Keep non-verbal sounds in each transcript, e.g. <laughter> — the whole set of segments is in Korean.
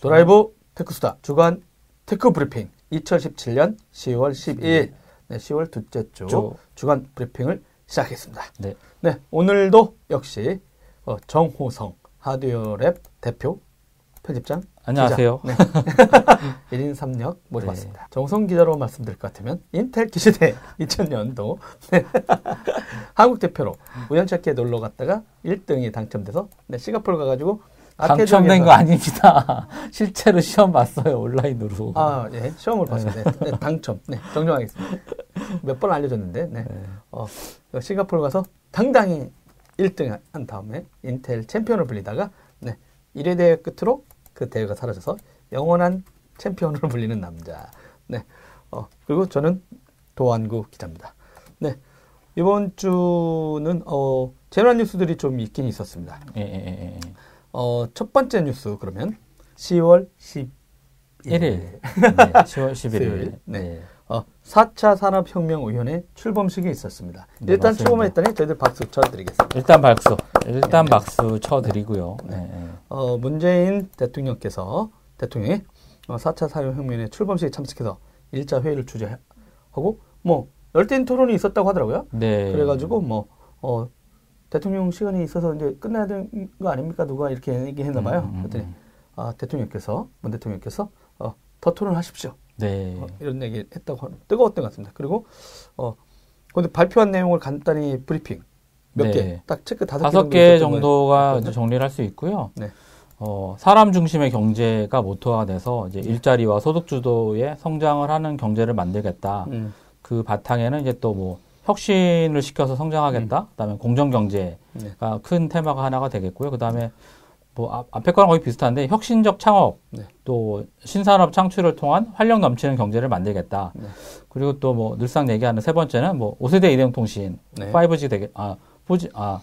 도라이브 테크수다 주간 tech 브리핑 2017년 10월 12일 네, 10월 둘째 주 주. 주간 브리핑을 시작했습니다. 네. 네, 오늘도 역시 어, 정호성 하드웨어랩 대표 편집장 안녕하세요. 네. <laughs> 1인 3역 모셔봤습니다. 정성 기자로 말씀드릴 것 같으면 인텔 기시대 <laughs> 2000년도 <laughs> 한국 대표로 우연찮게 놀러 갔다가 1등이 당첨돼서 네, 싱가포르 가가지고 당첨된 거 아닙니다. <laughs> 실제로 시험 봤어요 온라인으로. 아, 예, 시험을 봤어요. 네, 네, 당첨. 네, 정정하겠습니다. 몇 번 알려줬는데, 네. 어, 싱가포르 가서 당당히 1등 한 다음에 인텔 챔피언을 불리다가, 네, 1회 대회 끝으로 그 대회가 사라져서 영원한 챔피언으로 <laughs> 불리는 남자. 네, 어, 그리고 저는 도안구 기자입니다. 네, 이번 주는, 어, 재난 뉴스들이 좀 있긴 있었습니다. 예, 예, 예, 예. 어, 첫 번째 뉴스, 그러면 10월 10일. 1일. 네, 10월 11일. 수요일. 네. 네. 어, 4차 산업혁명위원회 출범식이 있었습니다. 네, 일단 맞습니다. 출범했더니 저희들 박수 쳐드리겠습니다. 일단 박수. 일단 박수 쳐드리고요. 네. 네. 어, 문재인 대통령께서, 대통령이 어, 4차 산업혁명위원회 출범식에 참석해서 1차 회의를 주재하고, 뭐, 열띤 토론이 있었다고 하더라고요. 네. 그래가지고, 뭐, 어, 대통령 시간이 있어서 이제 끝나야 되는 거 아닙니까? 누가 이렇게 얘기했나 봐요. 음, 음, 음. 그랬더니, 아, 대통령께서, 문 대통령께서, 어, 더 토론하십시오. 네. 어, 이런 얘기 했다고 하는 뜨거웠던 것 같습니다. 그리고 어 근데 발표한 내용을 간단히 브리핑 몇 네. 개딱 체크 다섯 개 다섯 정도 개 정도가 정리를 할 수 있고요. 네. 어, 사람 중심의 경제가 모토가 돼서 이제 일자리와 소득 주도의 성장을 하는 경제를 만들겠다. 음, 그 바탕에는 이제 또 뭐 혁신을 시켜서 성장하겠다. 그다음에 공정 경제가 네. 큰 테마가 하나가 되겠고요. 그다음에 뭐 앞, 앞에 거랑 거의 비슷한데 혁신적 창업, 네. 또 신산업 창출을 통한 활력 넘치는 경제를 만들겠다. 네. 그리고 또 뭐 늘상 얘기하는 세 번째는 뭐 5세대 이동 통신, 네. 5G 되게 아 4G 아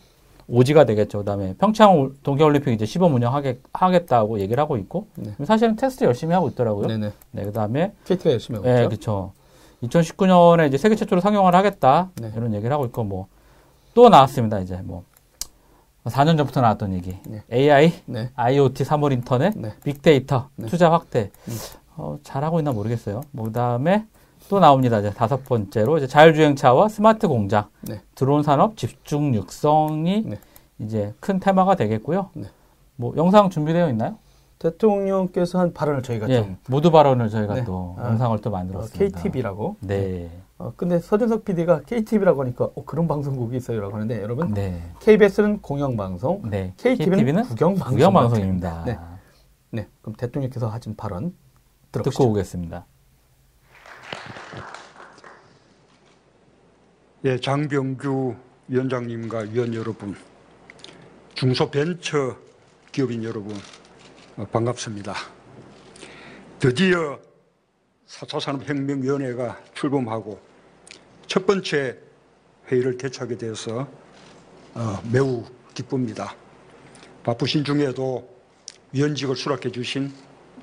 5G가 되겠죠. 그다음에 평창 동계올림픽 이제 시범 운영하겠 하겠다고 얘기를 하고 있고 네. 사실은 테스트 열심히 하고 있더라고요. 네네 네, 그다음에 KT가 열심히 하고 네, 있죠. 그렇죠. 2019년에 이제 세계 최초로 상용을 하겠다 네. 이런 얘기를 하고 있고 뭐 또 나왔습니다. 이제 뭐 4년 전부터 나왔던 얘기 네. AI, 네. IoT, 3월 인터넷, 네. 빅데이터 네. 투자 확대 음. 어, 잘하고 있나 모르겠어요. 뭐 그다음에 또 나옵니다. 이제 다섯 번째로 이제 자율주행차와 스마트 공장, 네. 드론 산업 집중 육성이 네. 이제 큰 테마가 되겠고요. 네. 뭐 영상 준비되어 있나요? 대통령께서 한 발언을 저희가 예, 좀 모두 발언을 저희가 네. 또 아, 영상을 또 어, 만들었습니다. KTV라고. 네, 어, 근데 서준석 PD가 KTV라고 하니까 어, 그런 방송국이 있어요라고 하는데 여러분 네, KBS는 공영방송, 네. KTV는 국영방송. 국영방송입니다. 네. 네, 그럼 대통령께서 하신 발언 듣고 들어보시죠. 오겠습니다. 예, 장병규 위원장님과 위원 여러분, 중소벤처 기업인 여러분, 어, 반갑습니다. 드디어 4차 산업혁명위원회가 출범하고 첫 번째 회의를 개최하게 돼서 어, 매우 기쁩니다. 바쁘신 중에도 위원직을 수락해 주신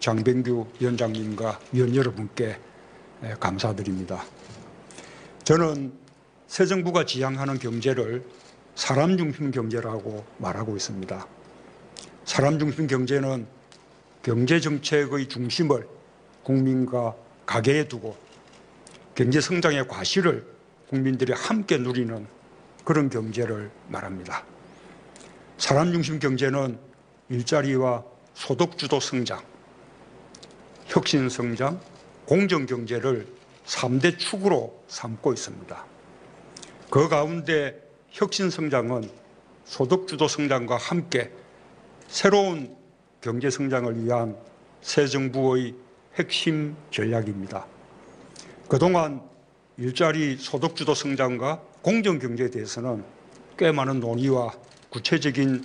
장병규 위원장님과 위원 여러분께 예, 감사드립니다. 저는 새 정부가 지향하는 경제를 사람 중심 경제라고 말하고 있습니다. 사람 중심 경제는 경제 정책의 중심을 국민과 가게에 두고 경제 성장의 과실을 국민들이 함께 누리는 그런 경제를 말합니다. 사람 중심 경제는 일자리와 소득 주도 성장, 혁신 성장, 공정 경제를 3대 축으로 삼고 있습니다. 그 가운데 혁신 성장은 소득 주도 성장과 함께 새로운 경제 성장을 위한 새 정부의 핵심 전략입니다. 그동안 일자리 소득 주도 성장과 공정 경제에 대해서는 꽤 많은 논의와 구체적인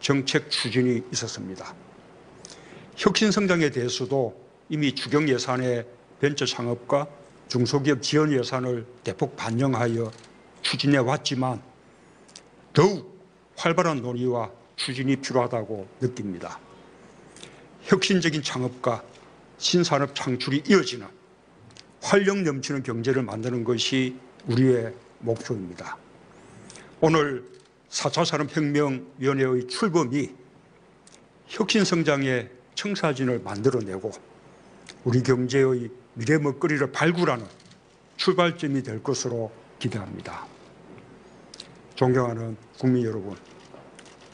정책 추진이 있었습니다. 혁신 성장에 대해서도 이미 주경 예산의 벤처 창업과 중소기업 지원 예산을 대폭 반영하여 추진해 왔지만 더욱 활발한 논의와 추진이 필요하다고 느낍니다. 혁신적인 창업과 신산업 창출이 이어지는 활력 넘치는 경제를 만드는 것이 우리의 목표입니다. 오늘 4차 산업혁명위원회의 출범이 혁신성장의 청사진을 만들어내고 우리 경제의 미래 먹거리를 발굴하는 출발점이 될 것으로 기대합니다. 존경하는 국민 여러분,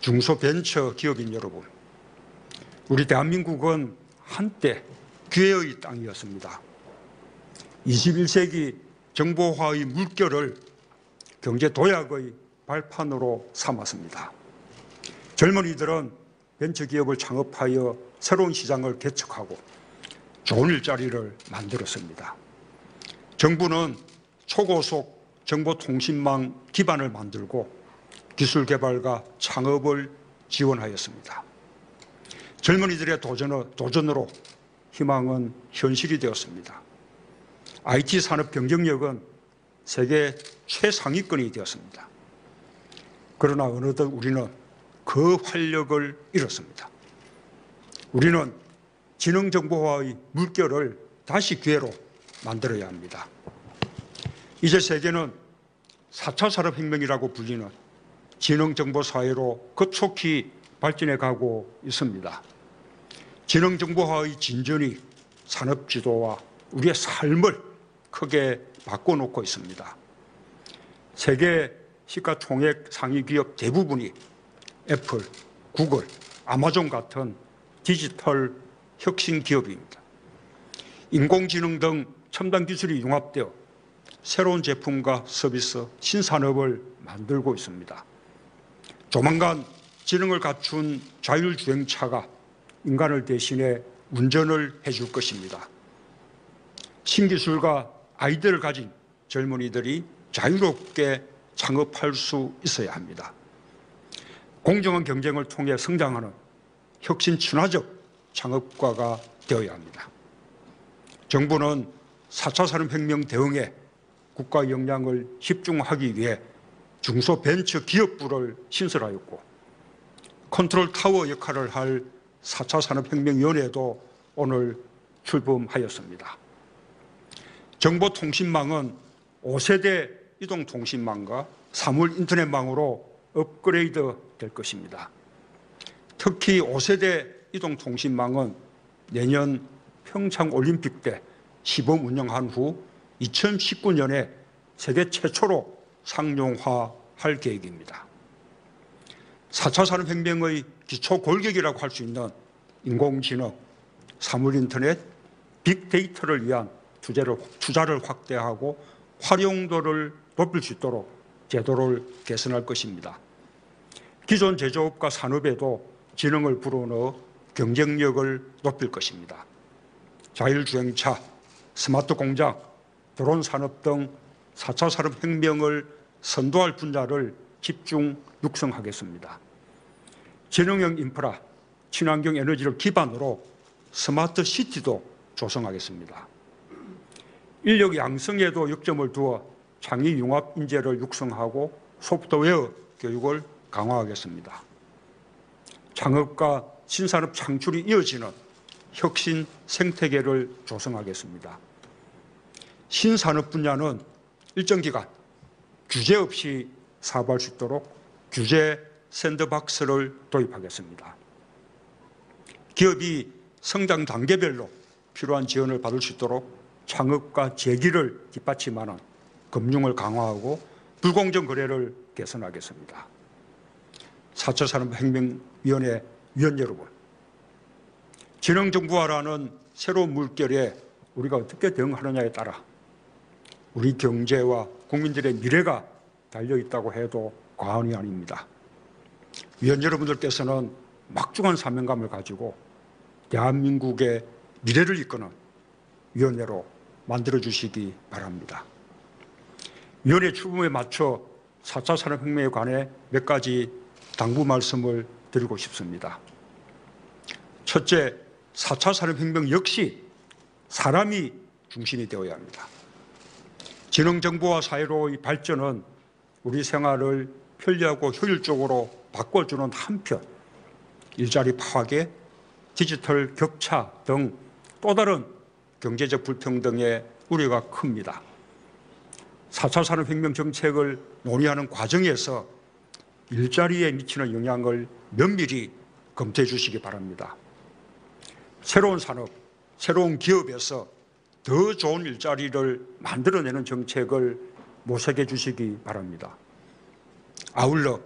중소벤처 기업인 여러분, 우리 대한민국은 한때 기회의 땅이었습니다. 21세기 정보화의 물결을 경제 도약의 발판으로 삼았습니다. 젊은이들은 벤처기업을 창업하여 새로운 시장을 개척하고 좋은 일자리를 만들었습니다. 정부는 초고속 정보통신망 기반을 만들고 기술 개발과 창업을 지원하였습니다. 젊은이들의 도전으로 희망은 현실이 되었습니다. IT 산업 경쟁력은 세계 최상위권이 되었습니다. 그러나 어느덧 우리는 그 활력을 잃었습니다. 우리는 지능정보화의 물결을 다시 기회로 만들어야 합니다. 이제 세계는 4차 산업혁명이라고 불리는 지능정보사회로 급속히 발전해 가고 있습니다. 지능정보화의 진전이 산업지도와 우리의 삶을 크게 바꿔놓고 있습니다. 세계 시가총액 상위 기업 대부분이 애플, 구글, 아마존 같은 디지털 혁신 기업입니다. 인공지능 등 첨단 기술이 융합되어 새로운 제품과 서비스, 신산업을 만들고 있습니다. 조만간 지능을 갖춘 자율주행차가 인간을 대신해 운전을 해줄 것입니다. 신기술과 아이디어를 가진 젊은이들이 자유롭게 창업할 수 있어야 합니다. 공정한 경쟁을 통해 성장하는 혁신 친화적 창업과가 되어야 합니다. 정부는 4차 산업혁명 대응에 국가 역량을 집중하기 위해 중소벤처 기업부를 신설하였고 컨트롤 타워 역할을 할 4차 산업혁명위원회도 오늘 출범하였습니다. 정보통신망은 5세대 이동통신망과 사물 인터넷망으로 업그레이드 될 것입니다. 특히 5세대 이동통신망은 내년 평창 올림픽 때 시범 운영한 후 2019년에 세계 최초로 상용화할 계획입니다. 4차 산업혁명의 기초 골격이라고 할 수 있는 인공지능, 사물인터넷, 빅데이터를 위한 투자를, 투자를 확대하고 활용도를 높일 수 있도록 제도를 개선할 것입니다. 기존 제조업과 산업에도 지능을 불어넣어 경쟁력을 높일 것입니다. 자율주행차, 스마트 공장, 드론 산업 등 4차 산업혁명을 선도할 분야를 집중 육성하겠습니다. 지능형 인프라, 친환경 에너지를 기반으로 smart city도 조성하겠습니다. 인력 양성에도 역점을 두어 창의 융합 인재를 육성하고 소프트웨어 교육을 강화하겠습니다. 창업과 신산업 창출이 이어지는 혁신 생태계를 조성하겠습니다. 신산업 분야는 일정 기간 규제 없이 사업할 수 있도록 규제 샌드박스를 도입하겠습니다. 기업이 성장 단계별로 필요한 지원을 받을 수 있도록 창업과 재기를 뒷받침하는 금융을 강화하고 불공정 거래를 개선하겠습니다. 4차 산업혁명위원회 위원 여러분, 지능정부화라는 새로운 물결에 우리가 어떻게 대응하느냐에 따라 우리 경제와 국민들의 미래가 달려 있다고 해도 과언이 아닙니다. 위원 여러분들께서는 막중한 사명감을 가지고 대한민국의 미래를 이끄는 위원회로 만들어 주시기 바랍니다. 위원회 출범에 맞춰 4차 산업혁명에 관해 몇 가지 당부 말씀을 드리고 싶습니다. 첫째, 4차 산업혁명 역시 사람이 중심이 되어야 합니다. 지능정보화 사회로의 발전은 우리 생활을 편리하고 효율적으로 바꿔주는 한편 일자리 파괴, 디지털 격차 등 또 다른 경제적 불평등의 우려가 큽니다. 4차 산업혁명 정책을 논의하는 과정에서 일자리에 미치는 영향을 면밀히 검토해 주시기 바랍니다. 새로운 산업, 새로운 기업에서 더 좋은 일자리를 만들어내는 정책을 모색해 주시기 바랍니다. 아울러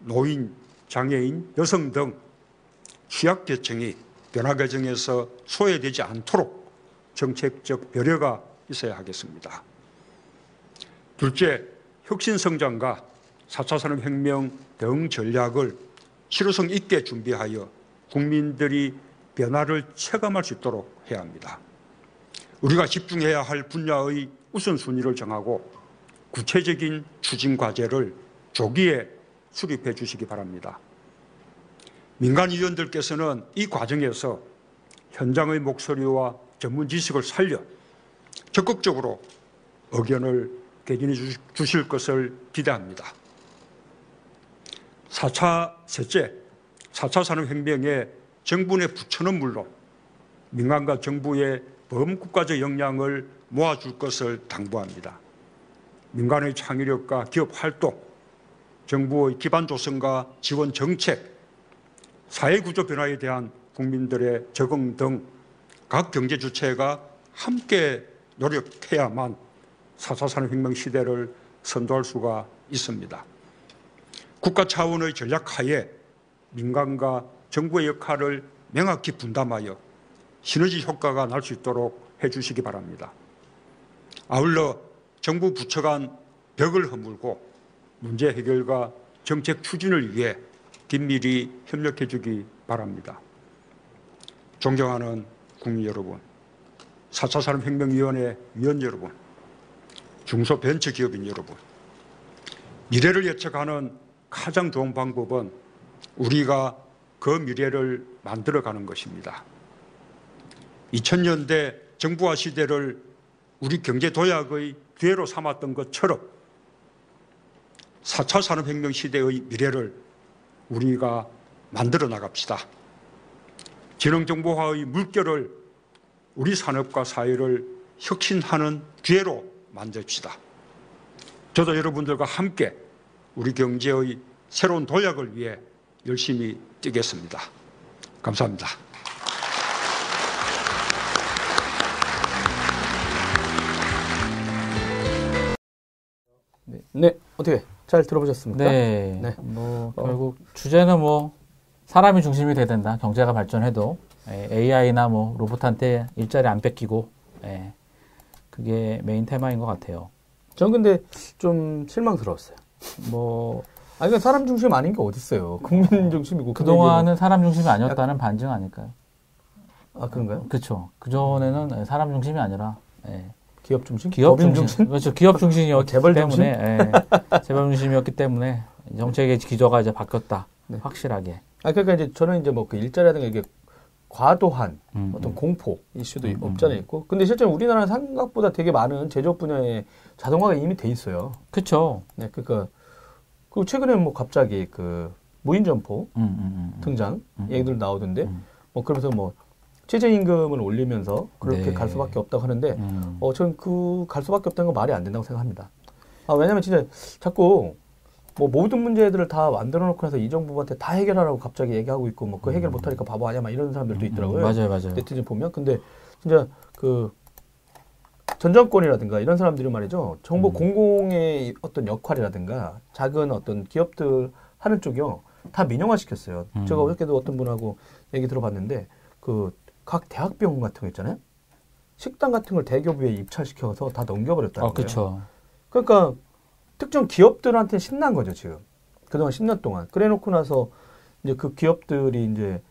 노인, 장애인, 여성 등 취약계층이 변화 과정에서 소외되지 않도록 정책적 배려가 있어야 하겠습니다. 둘째, 혁신성장과 4차 산업혁명 등 전략을 실효성 있게 준비하여 국민들이 변화를 체감할 수 있도록 해야 합니다. 우리가 집중해야 할 분야의 우선순위를 정하고 구체적인 추진 과제를 조기에 수립해 주시기 바랍니다. 민간위원들께서는 이 과정에서 현장의 목소리와 전문 지식을 살려 적극적으로 의견을 개진해 주실 것을 기대합니다. 4차, 셋째, 4차 산업혁명에 정부 내 부처는 물론 민간과 정부의 범국가적 역량을 모아줄 것을 당부합니다. 민간의 창의력과 기업 활동, 정부의 기반 조성과 지원 정책, 사회 구조 변화에 대한 국민들의 적응 등 각 경제 주체가 함께 노력해야만 4차 산업혁명 시대를 선도할 수가 있습니다. 국가 차원의 전략 하에 민간과 정부의 역할을 명확히 분담하여 시너지 효과가 날 수 있도록 해주시기 바랍니다. 아울러 정부 부처 간 벽을 허물고 문제 해결과 정책 추진을 위해 긴밀히 협력해 주기 바랍니다. 존경하는 국민 여러분, 4차 산업혁명위원회 위원 여러분, 중소벤처기업인 여러분, 미래를 예측하는 가장 좋은 방법은 우리가 그 미래를 만들어가는 것입니다. 2000년대 정부화 시대를 우리 경제 도약의 기회로 삼았던 것처럼 4차 산업혁명 시대의 미래를 우리가 만들어 나갑시다. 지능정보화의 물결을 우리 산업과 사회를 혁신하는 기회로 만듭시다. 저도 여러분들과 함께 우리 경제의 새로운 도약을 위해 열심히 뛰겠습니다. 감사합니다. 네, 네, 어떻게 잘 들어보셨습니까? 네. 네. 뭐 어. 결국 주제는 뭐 사람이 중심이 돼야 된다. 경제가 발전해도 AI나 뭐 로봇한테 일자리 안 뺏기고 예. 그게 메인 테마인 것 같아요. 전 근데 좀 실망스러웠어요. 뭐 아, 이건 사람 중심 아닌 게 어딨어요. 국민 중심이고. 그 동안은 사람 중심이 아니었다는 반증 아닐까요? 아, 그런가요? 그렇죠. 그 전에는 사람 중심이 아니라 예. 기업 중심? 기업 중심, 중심? 그렇죠. 기업 중심이었기 재벌 중심? 때문에 예. <laughs> 재벌 중심이었기 때문에 정책의 기조가 이제 바뀌었다. 네. 확실하게. 아, 그러니까 이제 저는 이제 뭐 그 일자리라든가 이게 과도한 음, 어떤 음. 공포 이슈도 음, 음, 없잖아요 있고. 근데 실제 우리나라는 생각보다 되게 많은 제조업 분야에 자동화가 이미 돼 있어요. 그렇죠. 네, 그러니까 그리고 최근에 뭐 갑자기 그 무인 점포 음, 음, 음. 등장 음. 얘기들 나오던데 음. 뭐 그러면서 뭐 최저임금을 올리면서 그렇게 네. 갈 수밖에 없다고 하는데 음. 어, 전그갈 수밖에 없다는 건 말이 안 된다고 생각합니다. 아, 왜냐면 진짜 자꾸 뭐 모든 문제들을 다 만들어 놓고 나서 이 정부한테 다 해결하라고 갑자기 얘기하고 있고 뭐 그 해결 못 하니까 바보 아니야 막 이런 사람들도 있더라고요. 음, 맞아요, 맞아요. 네티즌 보면 근데 진짜 그 전정권이라든가 이런 사람들이 말이죠. 정보 음. 공공의 어떤 역할이라든가 작은 어떤 기업들 하는 쪽이요. 다 민영화 시켰어요. 음. 제가 어저께도 어떤 분하고 얘기 들어봤는데 그 각 대학병원 같은 거 있잖아요. 식당 같은 걸 대기업에 입찰시켜서 다 넘겨버렸다는 아, 거예요. 그렇죠. 그러니까 특정 기업들한테 신난 거죠 지금 그동안 10년 동안 그래놓고 나서 이제 그 기업들이 이제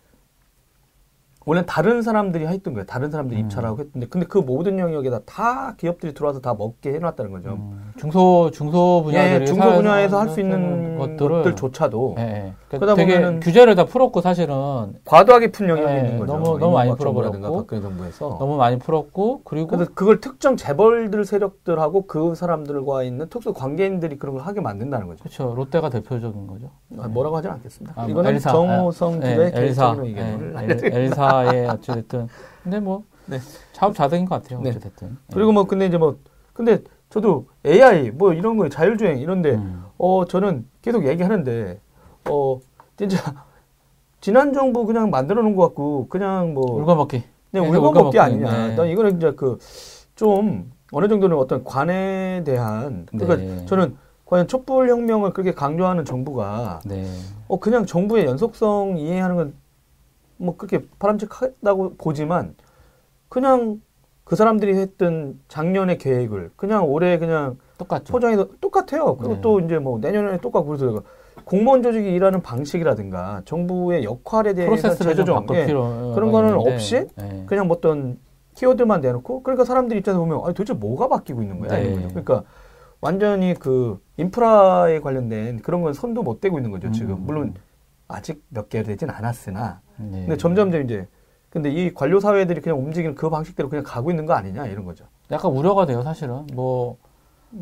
원래 다른 사람들이 했던 거예요 다른 사람들이 음. 입찰하고 했는데 근데 그 모든 영역에다 다 기업들이 들어와서 다 먹게 해놨다는 거죠. 음, 중소 중소 분야들이 예, 중소 분야에서 할 수 있는 것들을 것들조차도 예, 예. 그러니까 그러다 보면은 규제를 다 풀었고 사실은 과도하게 푼 영역이 예, 있는 거죠. 너무- 너무 많이 풀어버렸고 박근혜 정부에서. 너무 많이 풀었고 그리고 그걸 특정 재벌들 세력들하고 그 사람들과 있는 특수 관계인들이 그런 걸 하게 만든다는 거죠. 그렇죠. 롯데가 대표적인 거죠. 아, 뭐라고 하진 않겠습니다. 아, 뭐 이거는 엘사, 정호성 예, 기자의 엘사, 개인적인 예, 의견을 엘- 알려드립니다. 엘사의 어쨌든 근데 뭐 네. 자업자득인 것 같아요. 네. 예. 그리고 뭐 근데 이제 뭐 근데 저도 AI 뭐 이런 거 자율주행 이런데 음. 어 저는 계속 얘기하는데 어 진짜 지난 정부 그냥 만들어 놓은 것 같고 그냥 뭐 울거먹기. 그냥 울거먹기, 아니냐. 네. 난 이거는 이제 그좀 어느 정도는 어떤 관에 대한 그러니까 네. 저는 과연 촛불 혁명을 그렇게 강조하는 정부가 네. 어 그냥 정부의 연속성 이해하는 건 뭐 그렇게 바람직하다고 보지만 그냥 그 사람들이 했던 작년의 계획을 그냥 올해 그냥 똑같죠. 포장해서 똑같아요. 그리고 네. 또 이제 뭐 내년에 똑같고 그래서 공무원 조직이 일하는 방식이라든가 정부의 역할에 대해서 재조정 예. 그런 거는 없이 네. 그냥 뭐 어떤 키워드만 내놓고 그러니까 사람들 입장에서 보면 아니 도대체 뭐가 바뀌고 있는 거야 네. 이런 거죠. 그러니까 완전히 그 인프라에 관련된 그런 건 손도 못 대고 있는 거죠 지금 음. 물론 아직 몇 개월 되진 않았으나 네. 근데 점점점 이제 근데 이 관료 사회들이 그냥 움직이는 그 방식대로 그냥 가고 있는 거 아니냐 이런 거죠. 약간 우려가 돼요, 사실은. 뭐,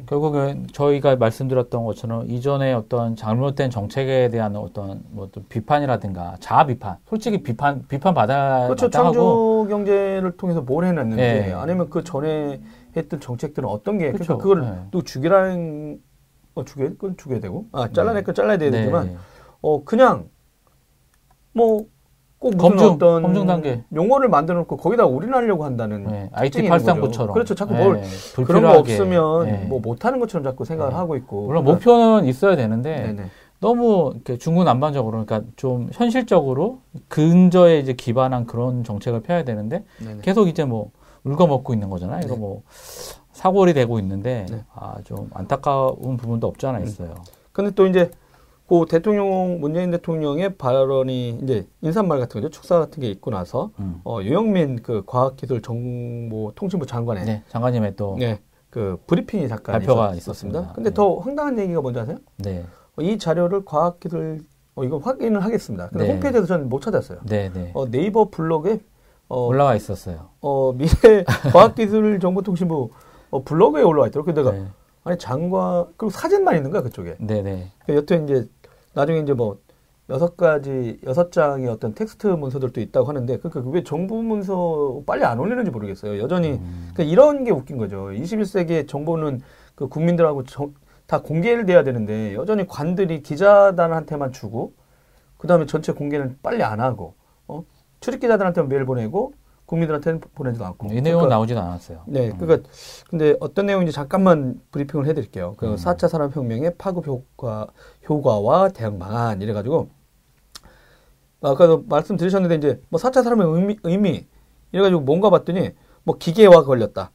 결국은 저희가 말씀드렸던 것처럼 이전에 어떤 잘못된 정책에 대한 어떤 뭐 또 비판이라든가 자아 비판, 솔직히 비판, 비판 받아야 그렇죠. 창조 경제를 통해서 뭘 해놨는지 네. 아니면 그 전에 했던 정책들은 어떤 게 그렇죠. 그걸 네. 또 죽이라는 어 죽여 그건 죽여야 되고 아 잘라낼 건 잘라야 네. 되지만 어 그냥 뭐 꼭 무슨 검증, 어떤 검증 단계. 용어를 만들어 놓고 거기다 올인하려고 한다는 네. IT. 839처럼. 그렇죠. 자꾸 뭘 그런 거 불필요하게. 없으면 네. 뭐 못하는 것처럼 자꾸 생각을 네. 하고 있고 물론 그러니까- 목표는 있어야 되는데. 너무 이렇게 중구난방적으로 그러니까 좀 현실적으로 근저에 이제 기반한 그런 정책을 펴야 되는데. 계속 이제 뭐 울거먹고 있는 거잖아요. 이거 네. 뭐 사골이 되고 있는데 네. 아좀 안타까운 부분도 없지 않아 있어요. 근데 또 이제 그 대통령 문재인 대통령의 발언이 이제 인사말 같은 거죠 축사 같은 게 있고 나서 음. 어 유영민 그 과학기술정보통신부 장관의 네, 장관님의 또 네. 네, 그 브리핑이 잠깐 발표가 있었, 습니 있었습니다. 근데 네. 더 황당한 얘기가 뭔지 아세요? 네, 어, 이 자료를 과학기술 어 이거 확인을 하겠습니다. 근데 네. 홈페이지에서 저는 못 찾았어요. 네, 네. 어, 네이버 블로그에 어, 올라와 있었어요. 어 미래 <laughs> 과학기술정보통신부 어, 블로그에 올라와 있더라고요. 내가 네, 아니 장관 그리고 사진만 있는 거야 그쪽에. 네, 네. 여튼 이제 나중에 이제 뭐 여섯 가지 여섯 장의 어떤 텍스트 문서들도 있다고 하는데 그러니까 왜 정부 문서 빨리 안 올리는지 모르겠어요. 여전히 음. 그러니까 이런 게 웃긴 거죠. 21세기의 정보는 그 국민들하고 정- 다 공개를 돼야 되는데 여전히 관들이 기자단한테만 주고 그다음에 전체 공개는 빨리 안 하고 어? 출입 기자들한테만 메일 보내고 국민들한테는 보내지도 않고 이 내용은 그러니까 나오지도 않았어요. 네, 그러니까 근데 어떤 내용인지 잠깐만 브리핑을 해드릴게요. 그 음. 4차 산업혁명의 파급 효과 효과와 대응 방안 이래가지고 아까도 말씀드리셨는데 이제 뭐 4차 산업의 의미, 의미 이래가지고 뭔가 봤더니 뭐 기계화 걸렸다.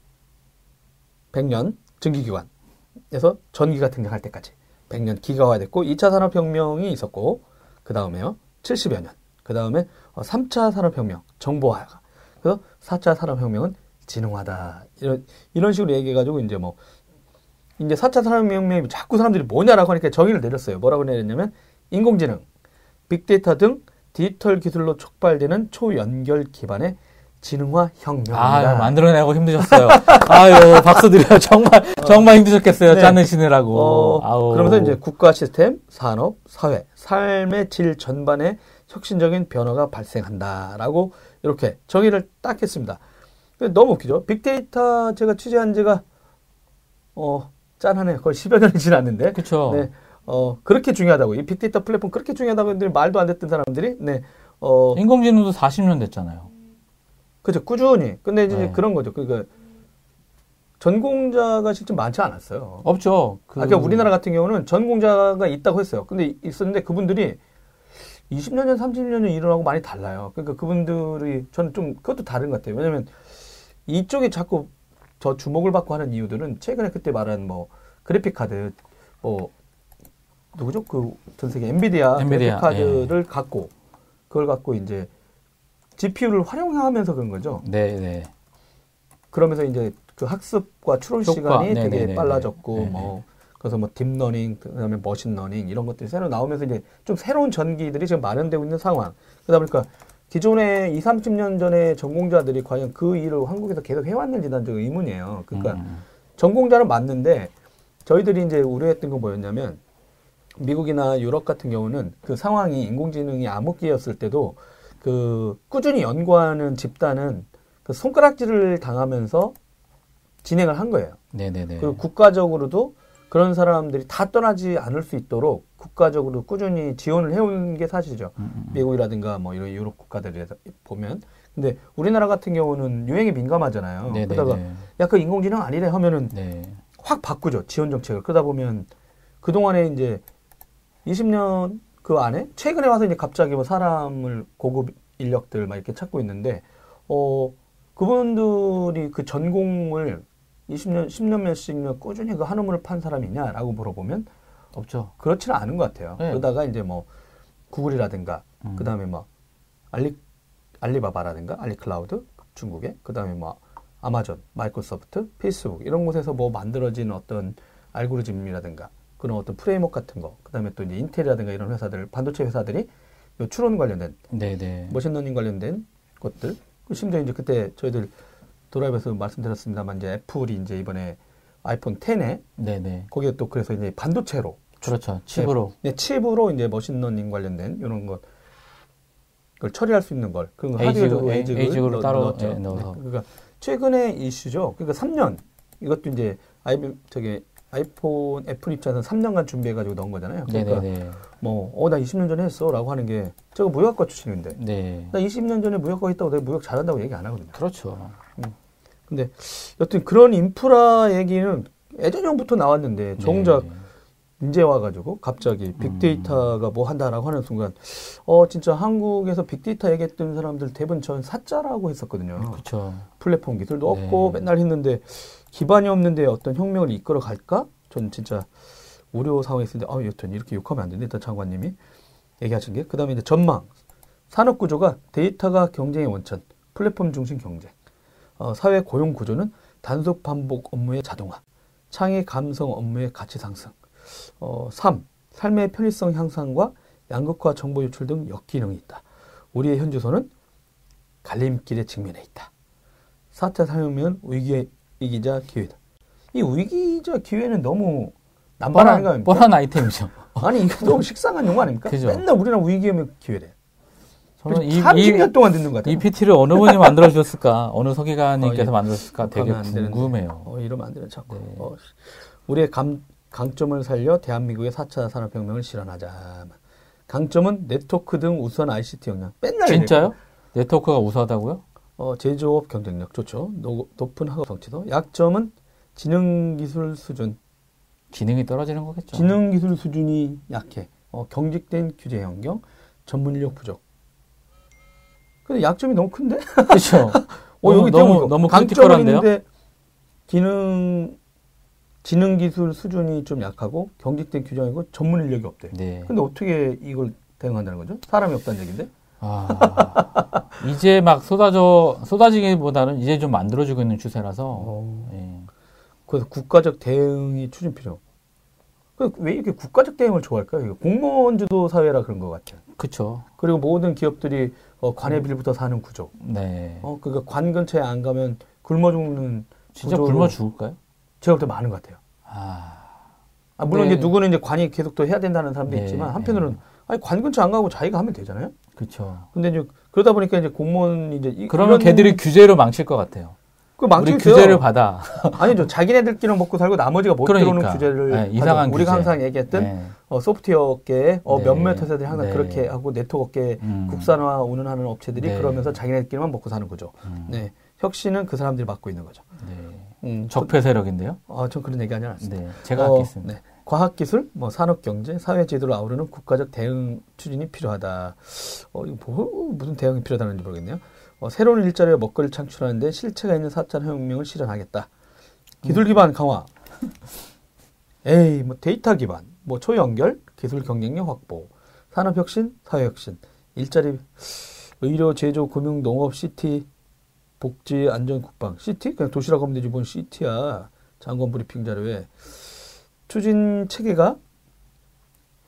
100년 증기기관에서 전기 같은 게 할 때까지 100년 기가화 됐고 2차 산업혁명이 있었고 그 다음에요 70여 년. 그 다음에 3차 산업혁명 정보화가 그래서 4차 산업혁명은 진흥화다. 이런, 이런 식으로 얘기해가지고, 이제 뭐, 이제 4차 산업혁명이 자꾸 사람들이 뭐냐라고 하니까 정의를 내렸어요. 뭐라고 내렸냐면, 인공지능, 빅데이터 등 디지털 기술로 촉발되는 초연결 기반의 진흥화 혁명이다. 아, 만들어내고 힘드셨어요. <laughs> 아유, 박수 드려요. 정말, 정말 힘드셨겠어요. 네. 짜내시느라고. 어. 그러면서 이제 국가 시스템, 산업, 사회, 삶의 질 전반에 혁신적인 변화가 발생한다라고 이렇게 정의를 딱 했습니다. 너무 웃기죠? 빅데이터 제가 취재한 지가 어 짠하네요. 거의 10여 년이 지났는데 그쵸. 네. 어 그렇게 중요하다고 이 빅데이터 플랫폼 그렇게 중요하다고 했는데 말도 안 됐던 사람들이 네. 어 인공지능도 40년 됐잖아요. 그죠 꾸준히. 근데 이제 네. 그런 거죠. 그러니까 전공자가 실제 많지 않았어요. 없죠. 그... 아까 우리나라 같은 경우는 전공자가 있다고 했어요. 근데 있었는데 그분들이 20년 전, 30년 전 일어나고 많이 달라요. 그러니까 그분들이 저는 좀 그것도 다른 것 같아요. 왜냐면 이쪽이 자꾸 저 주목을 받고 하는 이유들은 최근에 그때 말한 뭐 그래픽 카드 뭐 누구죠? 그 전 세계 엔비디아, 엔비디아, 그래픽 카드를 갖고 그걸 갖고 이제 GPU를 활용하면서 그런 거죠. 네, 네. 그러면서 이제 그 학습과 추론 효과, 시간이 되게 네네네네. 빨라졌고 네네. 뭐 그래서 뭐 deep learning 그다음에 machine learning 이런 것들이 새로 나오면서 이제 좀 새로운 전기들이 지금 마련되고 있는 상황. 그러다 보니까 기존에 2, 30년 전에 전공자들이 과연 그 일을 한국에서 계속 해왔는지 난 좀 의문이에요. 그러니까 음. 전공자는 맞는데 저희들이 이제 우려했던 건 뭐였냐면 미국이나 유럽 같은 경우는 그 상황이 인공지능이 암흑기였을 때도 그 꾸준히 연구하는 집단은 그 손가락질을 당하면서 진행을 한 거예요. 네네네. 그리고 국가적으로도 그런 사람들이 다 떠나지 않을 수 있도록 국가적으로 꾸준히 지원을 해온 게 사실이죠. 음, 음. 미국이라든가 뭐 이런 유럽 국가들에 보면. 근데 우리나라 같은 경우는 유행에 민감하잖아요. 네, 네, 그러다가 네. 야, 그 인공지능 아니래 하면은 네. 확 바꾸죠. 지원 정책을. 그러다 보면 그 동안에 이제 20년 그 안에 최근에 와서 이제 갑자기 뭐 사람을 고급 인력들 막 이렇게 찾고 있는데 어 그분들이 그 전공을 20년 10년 몇십 년 꾸준히 그 한우물을 판 사람이냐라고 물어보면 없죠. 그렇지는 않은 것 같아요. 네. 그러다가 이제 뭐 구글이라든가 음. 그다음에 뭐 알리 알리바바라든가 알리클라우드 중국에 그다음에 뭐 아마존, 마이크로소프트, 페이스북 이런 곳에서 뭐 만들어진 어떤 알고리즘이라든가 그런 어떤 framework 같은 거 그다음에 또 이제 인텔이라든가 이런 회사들 반도체 회사들이 요 추론 관련된 네, 네. machine learning 관련된 것들 그 심지어 이제 그때 저희들 도라이브에서 말씀드렸습니다만 이제 애플이 이제 이번에 아이폰 10에 네, 네. 거기에 또 그래서 이제 반도체로 그렇죠. 칩으로. 네, 칩으로 이제 machine learning 관련된 이런 것 그걸 처리할 수 있는 걸 그런 거 하드웨어적으로 에이- ASIC을 ASIC으로 넣- 따로, 넣었죠. 예, 넣어서. 네, 그러니까 최근의 이슈죠. 그러니까 3년 이것도 이제 아이 저기 아이폰 애플 입장에서 3년간 준비해가지고 넣은 거잖아요. 네, 그러니까 네, 네. 뭐 어 나 20년 전에 했어라고 하는 게 제가 무역과 출신인데 네. 나 20년 전에 무역과 했다고 내가 무역 잘한다고 얘기 안 하거든요. 그렇죠. 근데 여튼 그런 인프라 얘기는 예전부터 나왔는데 정작 네. 이제 와가지고 갑자기 빅데이터가 뭐 한다라고 하는 순간 어 진짜 한국에서 빅데이터 얘기했던 사람들 대부분 전 사자라고 했었거든요. 그렇죠. 플랫폼 기술도 네. 없고 맨날 했는데 기반이 없는데 어떤 혁명을 이끌어 갈까? 저는 진짜 우려 상황에 있는데 아 여튼 이렇게 욕하면 안 되는데 일단 장관님이 얘기하신 게 그 다음에 이제 전망 산업 구조가 데이터가 경쟁의 원천 플랫폼 중심 경쟁 어, 사회 고용 구조는 단속 반복 업무의 자동화 창의 감성 업무의 가치 상승 어, 3. 삶의 편의성 향상과 양극화 정보 유출 등 역기능이 있다. 우리의 현주소는 갈림길에 직면해 있다. 4차 산업혁명은 위기의 위기자 기회다. 이 위기자 기회는 너무 남발 아닌가 뻔한, 아닙니까? 뻔한 아이템이죠. 아니 이거 너무 식상한 용어 아닙니까? <laughs> 그죠. 맨날 우리나라 위기의 기회래. 저는 이, 30년 이, 동안 듣는 것 같아요. 이 PT를 어느 분이 만들어주셨을까? <laughs> 어느 서기관님께서 어, 예. 만들었을까? 되게 안 되는데. 궁금해요. 어, 이러면 안 되는 자꾸. 네. 어, 우리의 감, 강점을 살려 대한민국의 4차 산업혁명을 실현하자. 강점은 네트워크 등 우수한 ICT 역량. 맨날 진짜요? 네트워크가 우수하다고요? 어, 제조업 경쟁력 좋죠. 노, 높은 학업 성취도. 약점은 지능 기술 수준. 기능이 떨어지는 거겠죠. 지능 기술 수준이 약해. 어, 경직된 규제 환경, 전문 인력 부족. 근데 약점이 너무 큰데? 그렇죠. <laughs> 어, 여기 너무, 너무? 있는데 기능 지능 기술 수준이 좀 약하고 경직된 규정이고 전문 인력이 없대. 네. 근데 어떻게 이걸 대응한다는 거죠? 사람이 없다는 얘기인데. 아, <laughs> 이제 막 쏟아져, 쏟아지기보다는 이제 좀 만들어지고 있는 추세라서. 예. 그래서 국가적 대응이 추진 필요. 그왜 이렇게 국가적 대응을 좋아할까요? 이거 공무원 주도 사회라 그런 것 같아요. 그쵸. 그리고 모든 기업들이 어, 관에 빌부터 사는 구조. 네. 어, 그러니까 관 근처에 안 가면 굶어 죽는 진짜 굶어 죽을까요? 제가 볼 때 많은 것 같아요. 아, 아, 물론 네. 이제 누구는 이제 관이 계속 또 해야 된다는 사람도 네, 있지만 한편으로는 아니 관 근처 안 가고 자기가 하면 되잖아요. 그쵸. 근데 이제 그러다 보니까 이제 공무원 이제 이, 그러면 걔들이 규제로 망칠 것 같아요. 그 망치겠어요. 규제를 받아. <laughs> 아니죠. 자기네들끼리는 먹고 살고 나머지가 못 그러니까. 들어오는 규제를 네. 이상한 우리가 규제. 항상 얘기했던 네. 어, 소프트웨어 업계 어, 네. 몇몇 회사들이 항상 네. 그렇게 하고 네트워크 업계 음. 국산화 운운하는 업체들이 네. 그러면서 자기네들끼리만 먹고 사는 거죠. 음. 네. 혁신은 그 사람들이 맡고 있는 거죠. 네. 음, 적폐 세력인데요. 아, 전 그런 얘기 하지 않았습니다. 네. 제가 어, 하겠습니다. 네. 과학기술, 뭐 산업경제, 사회제도를 아우르는 국가적 대응 추진이 필요하다. 어, 이거 뭐, 무슨 대응이 필요하다는지 모르겠네요. 어, 새로운 일자리와 먹거리를 창출하는데 실체가 있는 4차 혁명을 실현하겠다. 기술 기반 강화. <laughs> 에이, 뭐 데이터 기반, 뭐 초연결, 기술 경쟁력 확보, 산업 혁신, 사회 혁신, 일자리, 의료, 제조, 금융, 농업, city, 복지, 안전, 국방. city? 그냥 도시라고 하면 되지, 뭔 city야. 장관 브리핑 자료에. 추진 체계가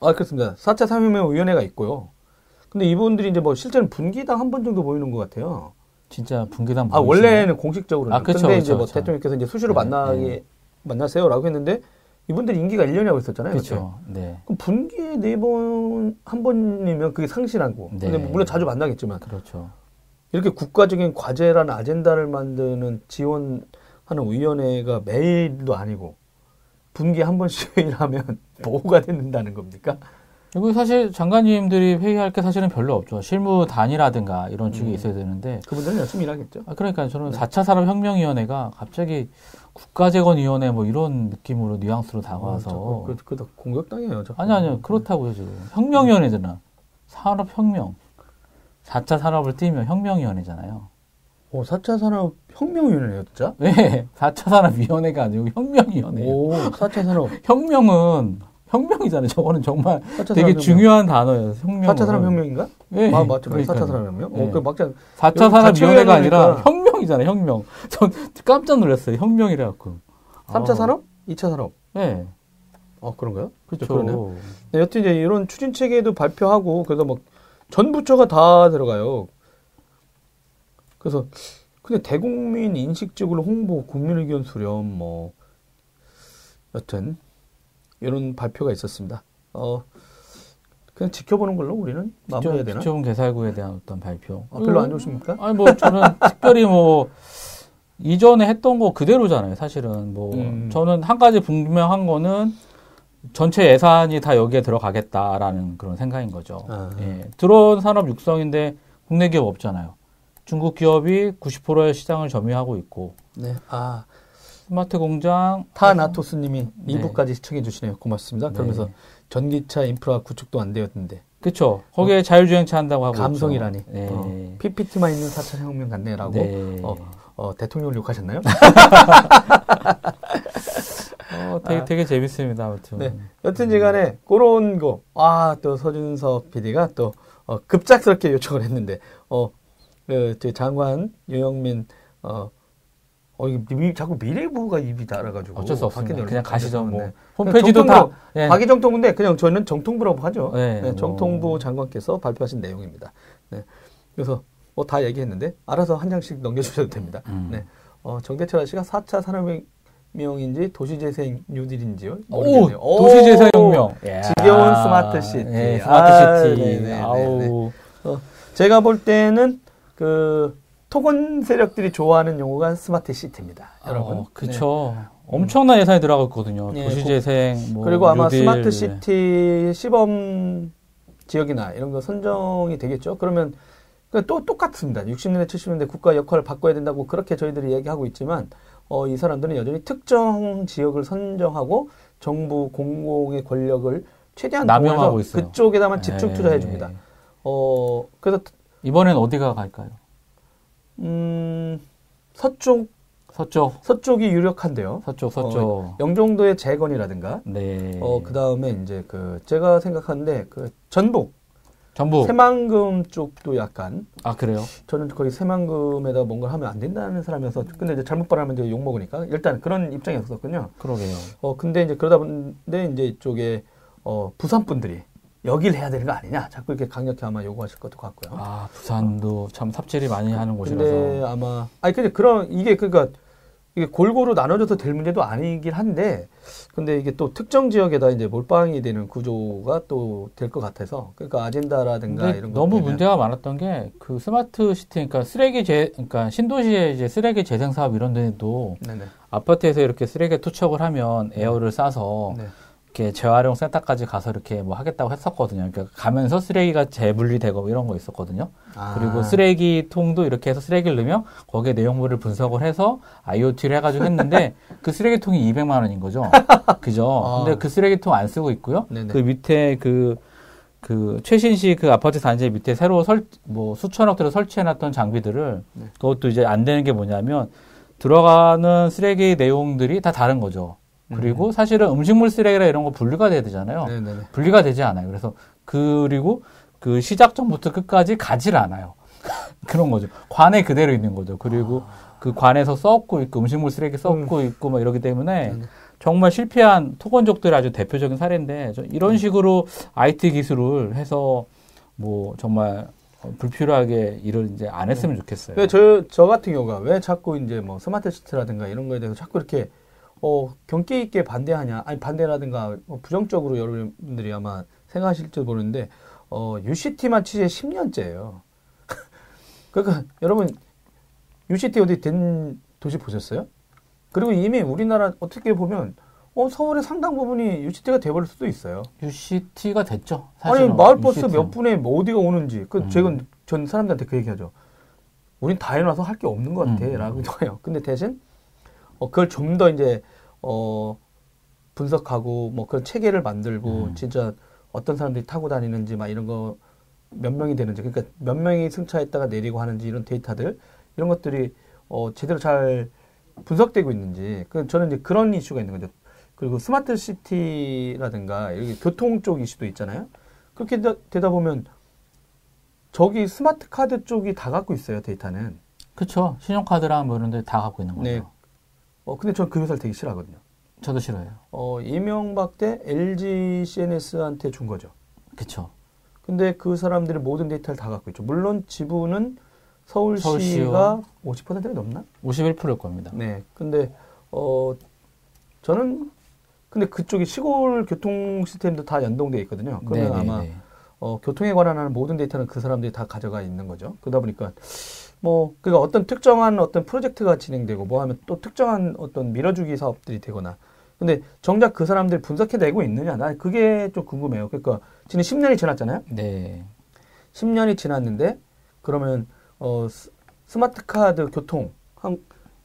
아 그렇습니다. 4차 산업혁명 위원회가 있고요. 근데 이분들이 이제 뭐 실제는 분기당 한 번 정도 모이는 것 같아요. 진짜 분기당 아? 원래는 공식적으로는. 아, 그쵸, 근데 그쵸, 이제 뭐 그쵸. 대통령께서 이제 수시로 네, 만나게 네. 만나세요라고 했는데 이분들이 임기가 1년이라고 했었잖아요. 그렇죠. 네. 그럼 분기에 네 번 한 번이면 그게 상실하고. 네. 근데 물론 자주 만나겠지만 그렇죠. 이렇게 국가적인 과제라는 아젠다를 만드는 지원하는 위원회가 매일도 아니고 분기에 한 번씩 회의를 하면 뭐가 된다는 겁니까? 그리고 사실 장관님들이 회의할 게 사실은 별로 없죠. 실무 단이라든가 이런 쪽이 음. 있어야 되는데. 그분들은 열심히 일하겠죠. 아, 그러니까 저는 네. 4차 산업혁명위원회가 갑자기 국가재건위원회 뭐 이런 느낌으로 뉘앙스로 다가와서. 어, 저, 그, 그, 공격당해요. 저. 아니, 아니요. 그렇다고요, 지금. 혁명위원회잖아. 산업혁명. 4차 산업을 띄면 혁명위원회잖아요. 오, 4차 산업 혁명위원회예요, 진짜? <laughs> 왜? 4차 산업위원회가 아니고 혁명위원회. 오, 4차 산업. <laughs> 혁명은 혁명이잖아요. 저거는 정말 4차 되게. 중요한 단어예요. 혁명. 4차 산업혁명인가? 네. 아, 맞죠. 그러니까요. 4차 산업혁명? 네. 어, 그 막장. 4차 여기 같이 산업위원회가 아니라. 혁명이잖아요. 혁명. <laughs> 전 깜짝 놀랐어요. 혁명이라 갖고. 3차 산업? 2차 산업? 네. 어, 그런가요? 그렇죠. 그러네요. 네, 여튼 이제 이런 추진 체계도 발표하고, 그래서 막, 전 부처가 다 들어가요. 그래서, 근데 대국민 인식적으로 홍보, 국민 의견 수렴, 뭐, 여튼, 이런 발표가 있었습니다. 어, 그냥 지켜보는 걸로 우리는 마무리해야 되나? 기초분 개살구에 대한 어떤 발표. 아, 별로 안 좋으십니까? 아니 뭐 저는 <laughs> 특별히 뭐 이전에 했던 거 그대로잖아요. 사실은 뭐 음. 저는 한 가지 분명한 거는 전체 예산이 다 여기에 들어가겠다라는 그런 생각인 거죠. 아. 예. 드론 산업 육성인데 국내 기업 없잖아요. 중국 기업이 90%의 시장을 점유하고 있고 네. 아, 스마트 공장 타 나토스님이 네. 2부까지 시청해 주시네요. 고맙습니다. 그러면서 네. 전기차 인프라 구축도 안 되었는데 그쵸. 거기에 자율주행차 한다고 하고 감성이라니. 네. 어, PPT만 있는 4차 혁명 같네라고 네. 어, 어, 대통령을 욕하셨나요? <laughs> 어, 되게, 되게 재밌습니다. 아무튼. 네. 여튼지 간에 그런 거. 아, 또 서준석 PD가 또 어, 급작스럽게 요청을 했는데 어, 그, 저 장관 유영민 어, 어, 미, 자꾸 미래부가 입이 달아가지고 어쩔 수 없습니다. 그냥 거 가시죠. 뭐 네. 홈페이지도 다 정통부, 예. 박이정통부인데 그냥 저는 정통부라고 하죠. 네, 네, 뭐. 정통부 장관께서 발표하신 내용입니다. 네. 그래서 뭐 다 얘기했는데 알아서 한 장씩 넘겨주셔도 됩니다. 음. 네. 어, 정대철 아씨가 4차 산업혁명인지 도시재생 뉴딜인지요? 오, 모르겠네요. 오, 도시재생혁명. 예. 지겨운 스마트 시티. 예, 아, 스마트 시티. 네네 네네. 아우. 제가 볼 때는 그 토건 세력들이 좋아하는 용어가 스마트 시티입니다. 여러분. 어, 그쵸. 엄청난 예산이 들어갔거든요. 네, 도시재생, 뭐. 그리고 아마 뉴딜, 스마트 네. 시티 시범 지역이나 이런 거 선정이 되겠죠. 그러면 그또 똑같습니다. 60년대, 70년대 국가 역할을 바꿔야 된다고 그렇게 저희들이 얘기하고 있지만 어, 이 사람들은 여전히 특정 지역을 선정하고 정부 공공의 권력을 최대한 남용하고 있어요. 그쪽에다만 집중 예. 투자해 줍니다. 어, 그래서 이번엔 어디가 갈까요? 음, 서쪽 서쪽, 서쪽이 유력한데요. 서쪽, 서쪽. 영종도의 재건이라든가 네. 어, 그다음에 이제 그 제가 생각하는데 그 전북 전부. 새만금 쪽도 약간 아, 그래요? 저는 거의 새만금에다 뭔가 하면 안 된다는 사람이어서 근데 이제 잘못 말하면 이제 욕 먹으니까 일단 그런 입장이었었거든요. 그러게요. 어 근데 이제 그러다 보는데 이제 이쪽에 어 부산 분들이 여길 해야 되는 거 아니냐 자꾸 이렇게 강력히 아마 요구하실 것도 같고요. 아, 부산도 참 삽질이 많이 하는 곳이라서. 근데 아마 아니 근데 그런 이게 그러니까 이게 골고루 나눠져서 될 문제도 아니긴 한데 근데 이게 또 특정 지역에다 이제 몰빵이 되는 구조가 또 될 것 같아서 그러니까 아젠다라든가 이런 것 너무 문제가 많았던 게 그 스마트 시티, 그러니까 쓰레기 재, 그러니까 신도시의 이제 쓰레기 재생 사업 이런 데도 아파트에서 이렇게 쓰레기 투척을 하면 air를 쏴서 네. 이렇게 재활용 센터까지 가서 이렇게 뭐 하겠다고 했었거든요. 그러니까 가면서 쓰레기가 재분리되고 뭐 이런 거 있었거든요. 아. 그리고 쓰레기통도 이렇게 해서 쓰레기를 넣으면 거기에 내용물을 분석을 해서 IoT를 해가지고 했는데 <laughs> 그 쓰레기통이 200만 원인 거죠. <laughs> 그죠? 아. 근데 그 쓰레기통 안 쓰고 있고요. 네네. 그 밑에 그, 그 최신식 그 아파트 단지 밑에 새로 설, 뭐 수천억 들어 설치해놨던 장비들을 네. 그것도 이제 안 되는 게 뭐냐면 들어가는 쓰레기 내용들이 다 다른 거죠. 그리고 사실은 음식물 쓰레기라 이런 거 분리가 돼야 되잖아요. 네네네. 분리가 되지 않아요. 그래서 그리고 그 시작 전부터 끝까지 가지를 않아요. <laughs> 그런 거죠. 관에 그대로 있는 거죠. 그리고 그 관에서 썩고 있고 음식물 쓰레기 썩고 있고 막 이러기 때문에 네네. 정말 실패한 토건족들의 아주 대표적인 사례인데 저 이런 식으로 IT 기술을 해서 뭐 정말 어, 불필요하게 일을 이제 안 했으면 좋겠어요. 왜 저, 저 같은 경우가 왜 자꾸 이제 뭐 스마트 시티라든가 이런 거에 대해서 자꾸 이렇게 어, 경계 있게 반대하냐, 아니 반대라든가 뭐 부정적으로 여러분들이 아마 생각하실지 모르는데 어, UCT만 취재 10년째예요. <laughs> 그러니까 여러분 UCT 어디 된 도시 보셨어요? 그리고 이미 우리나라 어떻게 보면 어, 서울의 상당 부분이 UCT가 돼버릴 수도 있어요. UCT가 됐죠. 아니 사실은. 마을버스 UCT. 몇 분에 뭐 어디가 오는지 그 음. 제가 전 사람들한테 그 얘기하죠. 우린 다 해놔서 할 게 없는 것 음. 같아라고 해요. 근데 대신 어, 그걸 좀 더 이제 어 분석하고 뭐 그런 체계를 만들고 음. 진짜 어떤 사람들이 타고 다니는지 막 이런 거 몇 명이 되는지 그러니까 몇 명이 승차했다가 내리고 하는지 이런 데이터들 이런 것들이 어 제대로 잘 분석되고 있는지 그 저는 이제 그런 이슈가 있는 거죠. 그리고 스마트 시티라든가 여기 교통 쪽 이슈도 있잖아요. 그렇게 되- 되다 보면 저기 스마트 카드 쪽이 다 갖고 있어요 데이터는. 그쵸. 신용카드랑 뭐 이런 데 다 갖고 있는 거죠. 네. 어 근데 전 그 회사를 되게 싫어하거든요. 저도 싫어요. 어 이명박 때 LG CNS한테 준 거죠. 그쵸. 근데 그 사람들이 모든 데이터를 다 갖고 있죠. 물론 지분은 서울시가 서울시와 50%가 넘나? 51%일 겁니다. 네. 근데 어 저는 근데 그쪽이 시골 교통 시스템도 다 연동돼 있거든요. 그러면 네, 네, 아마 네. 어, 교통에 관한 모든 데이터는 그 사람들이 다 가져가 있는 거죠. 그러다 보니까 뭐 그러니까 어떤 특정한 어떤 프로젝트가 진행되고 뭐 하면 또 특정한 어떤 밀어주기 사업들이 되거나 근데 정작 그 사람들이 분석해내고 있느냐 난 그게 좀 궁금해요. 그러니까 지금 10년이 지났잖아요. 네. 10년이 지났는데 그러면 어 스, 스마트 카드 교통 한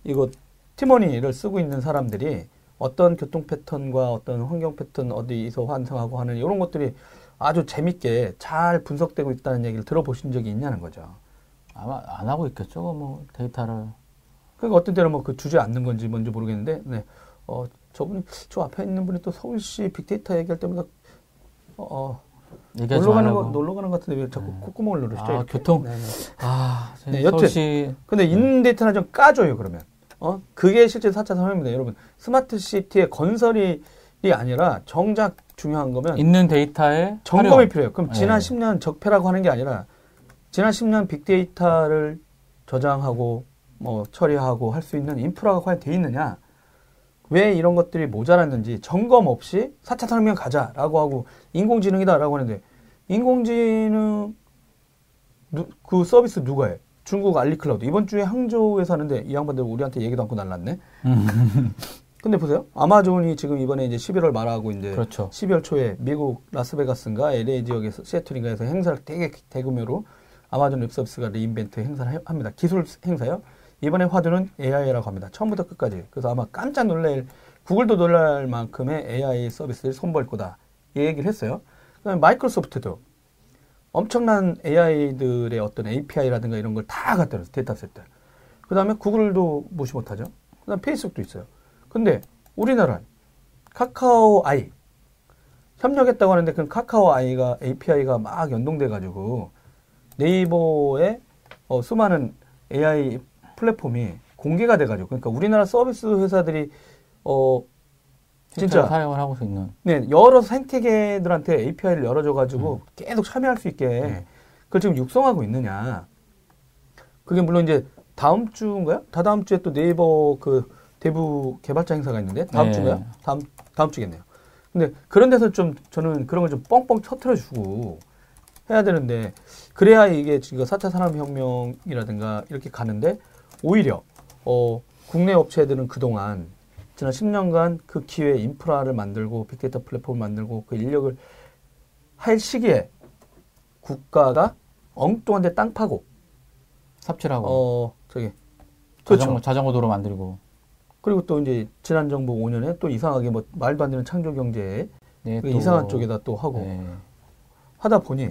이거 티머니를 쓰고 있는 사람들이 어떤 교통 패턴과 어떤 환경 패턴 어디서 환승하고 하는 이런 것들이 아주 재밌게 잘 분석되고 있다는 얘기를 들어보신 적이 있냐는 거죠. 아마 안 하고 있겠죠. 뭐 데이터를. 그러니까 어떤 때는 뭐 그 주제 않는 건지 뭔지 모르겠는데, 네. 어, 저분이, 저 앞에 있는 분이 또 서울시 빅데이터 얘기할 때마다, 어, 어 놀러 가는 거. 놀러 가는 것 같은데 왜 자꾸 네. 콧구멍을 누르시죠? 아? 교통. 네, 네. 아, 네, 여튼. 서울시 근데 있는 데이터나 좀 까줘요, 그러면. 어? 그게 실제 4차 산업입니다. 여러분, 스마트 시티의 건설이 아니라 정작 중요한 거면 있는 데이터에 점검이 활용. 필요해요. 그럼 지난 네. 10년 적폐라고 하는 게 아니라 지난 10년 빅데이터를 저장하고 뭐 처리하고 할 수 있는 인프라가 과연 돼 있느냐? 왜 이런 것들이 모자랐는지 점검 없이 4차 산업이면 가자라고 하고 인공지능이다라고 하는데 인공지능 누- 그 서비스 누가 해? 중국 알리클라우드 이번 주에 항저우에 사는데 이 양반들 우리한테 얘기도 않고 날랐네. <laughs> 근데 보세요. 아마존이 지금 이번에 이제 11월 말하고 이제 그렇죠. 12월 초에 미국 라스베가스인가 LA 지역에서 시애틀인가에서 행사를 되게 대규모로 Amazon Web Services가 re:Invent 행사를 해- 합니다. 기술 행사요. 이번에 화두는 AI라고 합니다. 처음부터 끝까지. 그래서 아마 깜짝 놀랄 구글도 놀랄 만큼의 AI 서비스를 선보일 거다. 이 얘기를 했어요. 그다음에 마이크로소프트도 엄청난 AI들의 어떤 API라든가 이런 걸 다 갖다 놨어요. dataset들. 그 다음에 구글도 무시 못하죠. 그 다음 페이스북도 있어요. 근데 우리나라 카카오 아이 협력했다고 하는데 그 카카오 아이가 API가 막 연동돼가지고 네이버의 어, 수많은 AI 플랫폼이 공개가 돼가지고 그러니까 우리나라 서비스 회사들이 어 진짜 사용을 하고 있는. 네, 여러 생태계들한테 API를 열어줘가지고 계속 참여할 수 있게 그걸 지금 육성하고 있느냐. 그게 물론 이제 다음 주인가요? 다다음 주에 또 네이버 그 대부 개발자 행사가 있는데 다음 네. 주인가요? 다음 다음 주겠네요. 근데 그런 데서 좀 저는 그런 걸 좀 뻥뻥 터트려 주고 해야 되는데 그래야 이게 지금 4차 산업혁명이라든가 이렇게 가는데 오히려 어 국내 업체들은 그동안 지난 10년간 그 기회에 인프라를 만들고 빅데이터 플랫폼을 만들고 그 인력을 할 시기에 국가가 엉뚱한 데 땅 파고 삽질하고. 어 저기 자전거, 그렇죠. 자전거 도로 만들고. 그리고 또 이제 지난 정부 5년에 또 이상하게 뭐 말도 안 되는 창조 경제에 네, 그 또- 이상한 쪽에다 또 하고 네. 하다 보니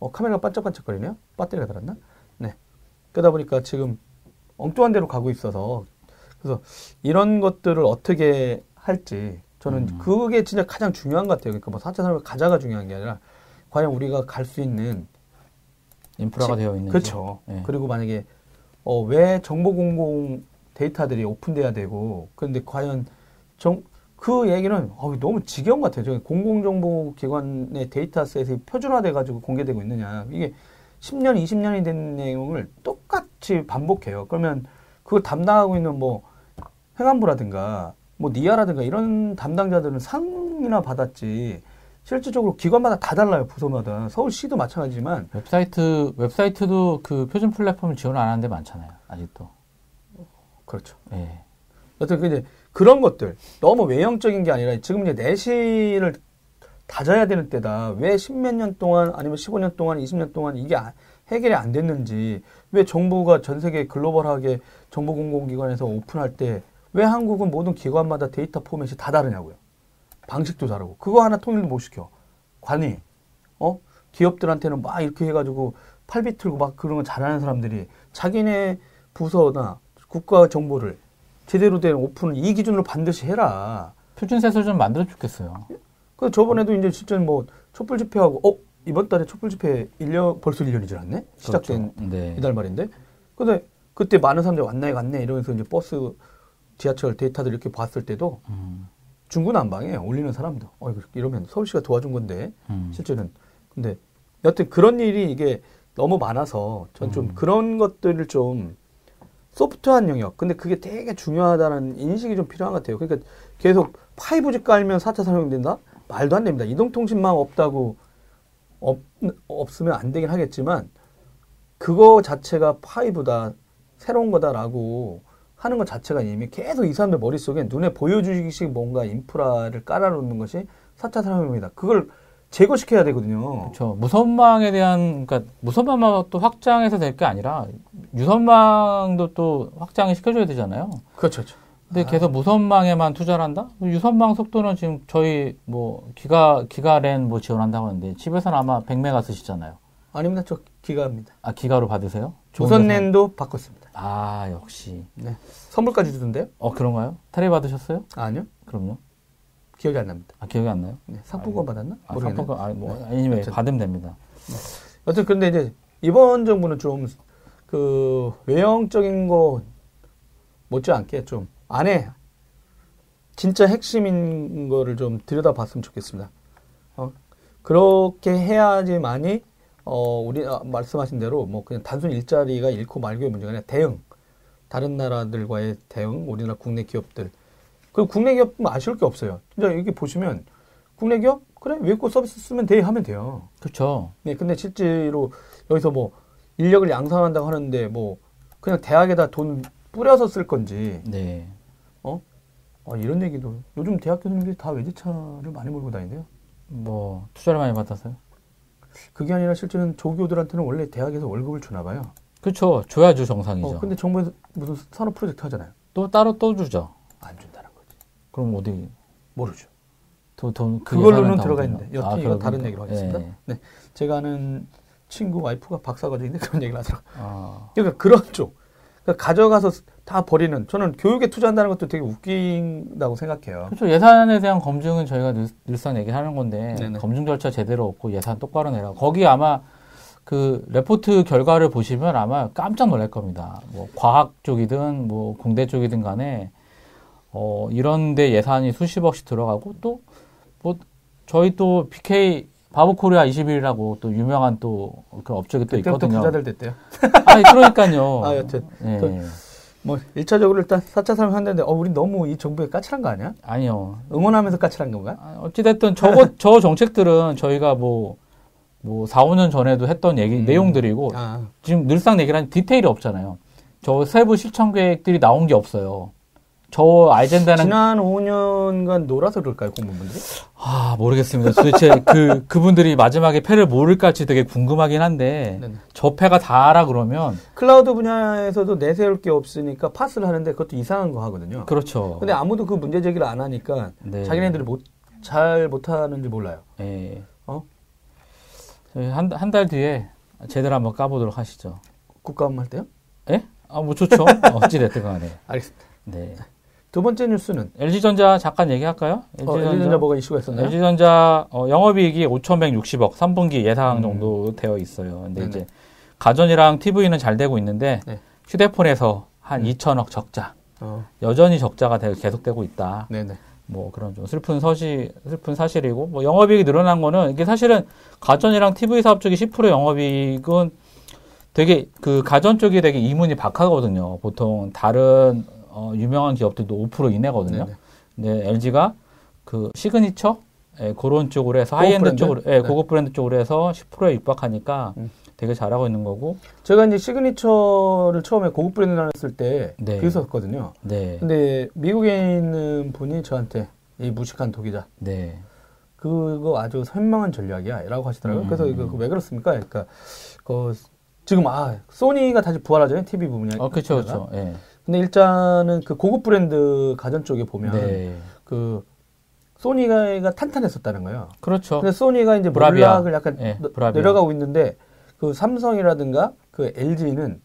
어, 카메라가 반짝반짝거리네요. 배터리가 달았나? 네. 그러다 보니까 지금 엉뚱한 데로 가고 있어서 그래서 이런 것들을 어떻게 할지 저는 음. 그게 진짜 가장 중요한 것 같아요. 그러니까 뭐 4차 산업을 가자가 중요한 게 아니라 과연 우리가 갈 수 있는 인프라가 되어 있는지. 그렇죠. 네. 그리고 만약에 어, 왜 정보 공공 데이터들이 오픈돼야 되고 그런데 과연 정, 그 얘기는 어, 너무 지겨운 것 같아요. 공공정보기관의 dataset이 표준화돼가지고 공개되고 있느냐. 이게 10년, 20년이 된 내용을 똑같이 반복해요. 그러면 그걸 담당하고 있는 뭐 행안부라든가 뭐 NIA라든가 이런 담당자들은 상이나 받았지. 실질적으로 기관마다 다 달라요. 부서마다. 서울시도 마찬가지지만 웹사이트, 웹사이트도 그 표준 플랫폼을 지원 안 하는 데 많잖아요. 아직도. 그렇죠. 예. 근데 그런 것들 너무 외형적인 게 아니라 지금 이제 내실을 다져야 되는 때다. 왜 십몇 년 동안 아니면 15년 동안 20년 동안 이게 아- 해결이 안 됐는지 왜 정부가 전 세계 글로벌하게 정보 공공기관에서 오픈할 때 왜 한국은 모든 기관마다 데이터 포맷이 다 다르냐고요. 방식도 다르고 그거 하나 통일도 못 시켜. 관이 어 기업들한테는 막 이렇게 해가지고 팔 비 틀고 막 그런 거 잘하는 사람들이 자기네 부서나 국가 정보를 제대로 된 오픈을 이 기준으로 반드시 해라. 표준세서 좀 만들어 좋겠어요. 그 저번에도 이제 실제 뭐 촛불 집회하고 어 이번 달에 촛불 집회 1년 벌써 1년이 지났네 시작된 그렇죠. 네. 이달 말인데 근데 그때 많은 사람들이 왔네 갔네 이러면서 이제 버스 지하철 데이터들 이렇게 봤을 때도 음, 중구난방에 올리는 사람도 어 이러면 서울시가 도와준 건데 음. 실제는 근데 여튼 그런 일이 이게 너무 많아서 전좀 음. 그런 것들을 좀 소프트한 영역. 근데 그게 되게 중요하다는 인식이 좀 필요한 것 같아요. 그러니까 계속 5G 깔면 4차 산업된다? 말도 안 됩니다. 이동통신망 없다고 없, 없으면 안 되긴 하겠지만 그거 자체가 5다 새로운 거다라고 하는 것 자체가 이미 계속 이 사람들 머릿속에 눈에 보여주기식 뭔가 인프라를 깔아놓는 것이 4차 산업입니다. 그걸 제거시켜야 되거든요. 그렇죠. 무선망에 대한 그러니까 무선망만 또 확장해서 될 게 아니라 유선망도 또 확장을 시켜줘야 되잖아요. 그렇죠. 그렇죠. 근데 계속 무선망에만 투자를 한다? 유선망 속도는 지금 저희 뭐 기가 기가랜 뭐 지원한다고 하는데 집에서는 아마 100메가 쓰시잖아요. 아닙니다. 저 기가입니다. 아 기가로 받으세요? 조선랜도 바꿨습니다. 아 역시. 네. 선물까지 주던데요? 어 그런가요? 탈의 받으셨어요? 아니요. 그럼요. 기억이 안 납니다. 아 기억이 안 나요? 네. 상품권 받았나? 아, 모르겠네. 상품권 아니 뭐 아니면 여튼. 받으면 됩니다. 여튼 근데 이제 이번 정부는 좀 그 외형적인 거 못지않게 좀 안에 진짜 핵심인 거를 좀 들여다봤으면 좋겠습니다. 어, 그렇게 해야지만이 어 우리 아, 말씀하신 대로 뭐 그냥 단순 일자리가 잃고 말고의 문제가 아니라 대응 다른 나라들과의 대응 우리나라 국내 기업들 그리고 국내 기업 뭐 아쉬울 게 없어요. 진짜 여기 보시면 국내 기업 그래 외국 서비스 쓰면 돼 하면 돼요. 그렇죠. 네, 근데 실제로 여기서 뭐 인력을 양성한다고 하는데 뭐 그냥 대학에다 돈 뿌려서 쓸 건지 네. 어? 어, 이런 얘기도 요즘 대학 교수님들이 다 외제차를 많이 몰고 다니는데요. 뭐 투자를 많이 받았어요. 그게 아니라 실제는 조교들한테는 원래 대학에서 월급을 주나 봐요. 그렇죠. 줘야죠 정상이죠. 어, 근데 정부에서 무슨 산업 프로젝트 하잖아요. 또 따로 또 주죠. 안 거지. 그럼 어디 모르죠. 돈, 돈그 그걸로는 들어가? 있는데 여튼 아, 이거 그럼 다른 그러니까. 얘기로 하겠습니다. 예. 네, 제가 아는 친구 와이프가 박사과정인데 <laughs> 그런 얘기를 하더라고요. 아, 그러니까 그런 쪽. 그러니까 가져가서 다 버리는. 저는 교육에 투자한다는 것도 되게 웃긴다고 생각해요. 그렇죠. 예산에 대한 검증은 저희가 늘, 늘상 얘기하는 건데 네네. 검증 절차 제대로 없고 예산 똑바로 내라. 거기 아마 그 레포트 결과를 보시면 아마 깜짝 놀랄 겁니다. 뭐 과학 쪽이든 뭐 공대 쪽이든 간에 어 이런데 예산이 수십억씩 들어가고 또 뭐 저희 또 BK 바보코리아 21이라고 또 유명한 또 그 업적이 또 있거든요. 부자들 됐대요. <laughs> 아니 그러니까요. <laughs> 아, 여튼. 예. 또- 뭐 1차적으로 일단 4차 산업 한다는데 어 우리 너무 이 정부에 까칠한 거 아니야? 아니요. 응원하면서 까칠한 건가? 아, 어찌 됐든 저거, <laughs> 저 정책들은 저희가 뭐, 뭐, 4, 5년 전에도 했던 얘기, 음. 내용들이고, 아, 지금 늘상 얘기를 하는 디테일이 없잖아요. 저 세부 실천 계획들이 나온 게 없어요. 저 아젠다는, 지난 5년간 놀아서 그럴까요, 공무원분들이? 아, 모르겠습니다. 도대체 그, 그분들이 마지막에 패를 모를까지 되게 궁금하긴 한데, 네네. 저 패가 다라 그러면, 클라우드 분야에서도 내세울 게 없으니까 파스를 하는데 그것도 이상한 거 하거든요. 그렇죠. 근데 아무도 그 문제 제기를 안 하니까 네. 자기네들이 못, 잘 못하는지 몰라요. 예. 어? 저희 한, 한 달 뒤에 제대로 한번 까보도록 하시죠. 국가음 할 때요? 예? 아, 뭐 좋죠. 어찌 됐든 간에. <laughs> 알겠습니다. 네. 두 번째 뉴스는 LG전자 잠깐 얘기할까요? 어, LG전자 뭐가 이슈가 있었나요? LG전자 어, 영업이익이 5,160억 3분기 예상 음. 정도 되어 있어요. 근데 네네. 이제 가전이랑 TV는 잘 되고 있는데 네. 휴대폰에서 한 음. 2천억 적자. 어, 여전히 적자가 되- 계속되고 있다. 네네. 뭐 그런 좀 슬픈 서시 슬픈 사실이고 뭐 영업이익이 늘어난 거는 이게 사실은 가전이랑 TV 사업 쪽이 10% 영업이익은 되게 그 가전 쪽이 되게 이문이 박하거든요. 보통 다른 어, 유명한 기업들도 5% 이내거든요. 네네. 근데 LG가 그 시그니처 예, 그런 쪽으로 해서 하이엔드 브랜드? 쪽으로 예, 네. 고급 브랜드 쪽으로 해서 10%에 육박하니까 음. 되게 잘하고 있는 거고. 제가 이제 시그니처를 처음에 고급 브랜드 나눴을 때 네. 비웃었거든요. 네. 근데 미국에 있는 분이 저한테 이 무식한 도기자. 네. 그거 아주 현명한 전략이야라고 하시더라고요. 음, 그래서 음, 이거 음. 왜 그렇습니까? 그러니까 그 지금 아 소니가 다시 부활하잖아요 TV 부분이. 어, 그렇죠, 그렇죠. 예. 근데 일단은 그 고급 브랜드 가전 쪽에 보면 네. 그 소니가 탄탄했었다는 거예요. 그렇죠. 근데 소니가 이제 브라비아. 몰락을 약간 브라비아. 내려가고 있는데 그 삼성이라든가 그 LG는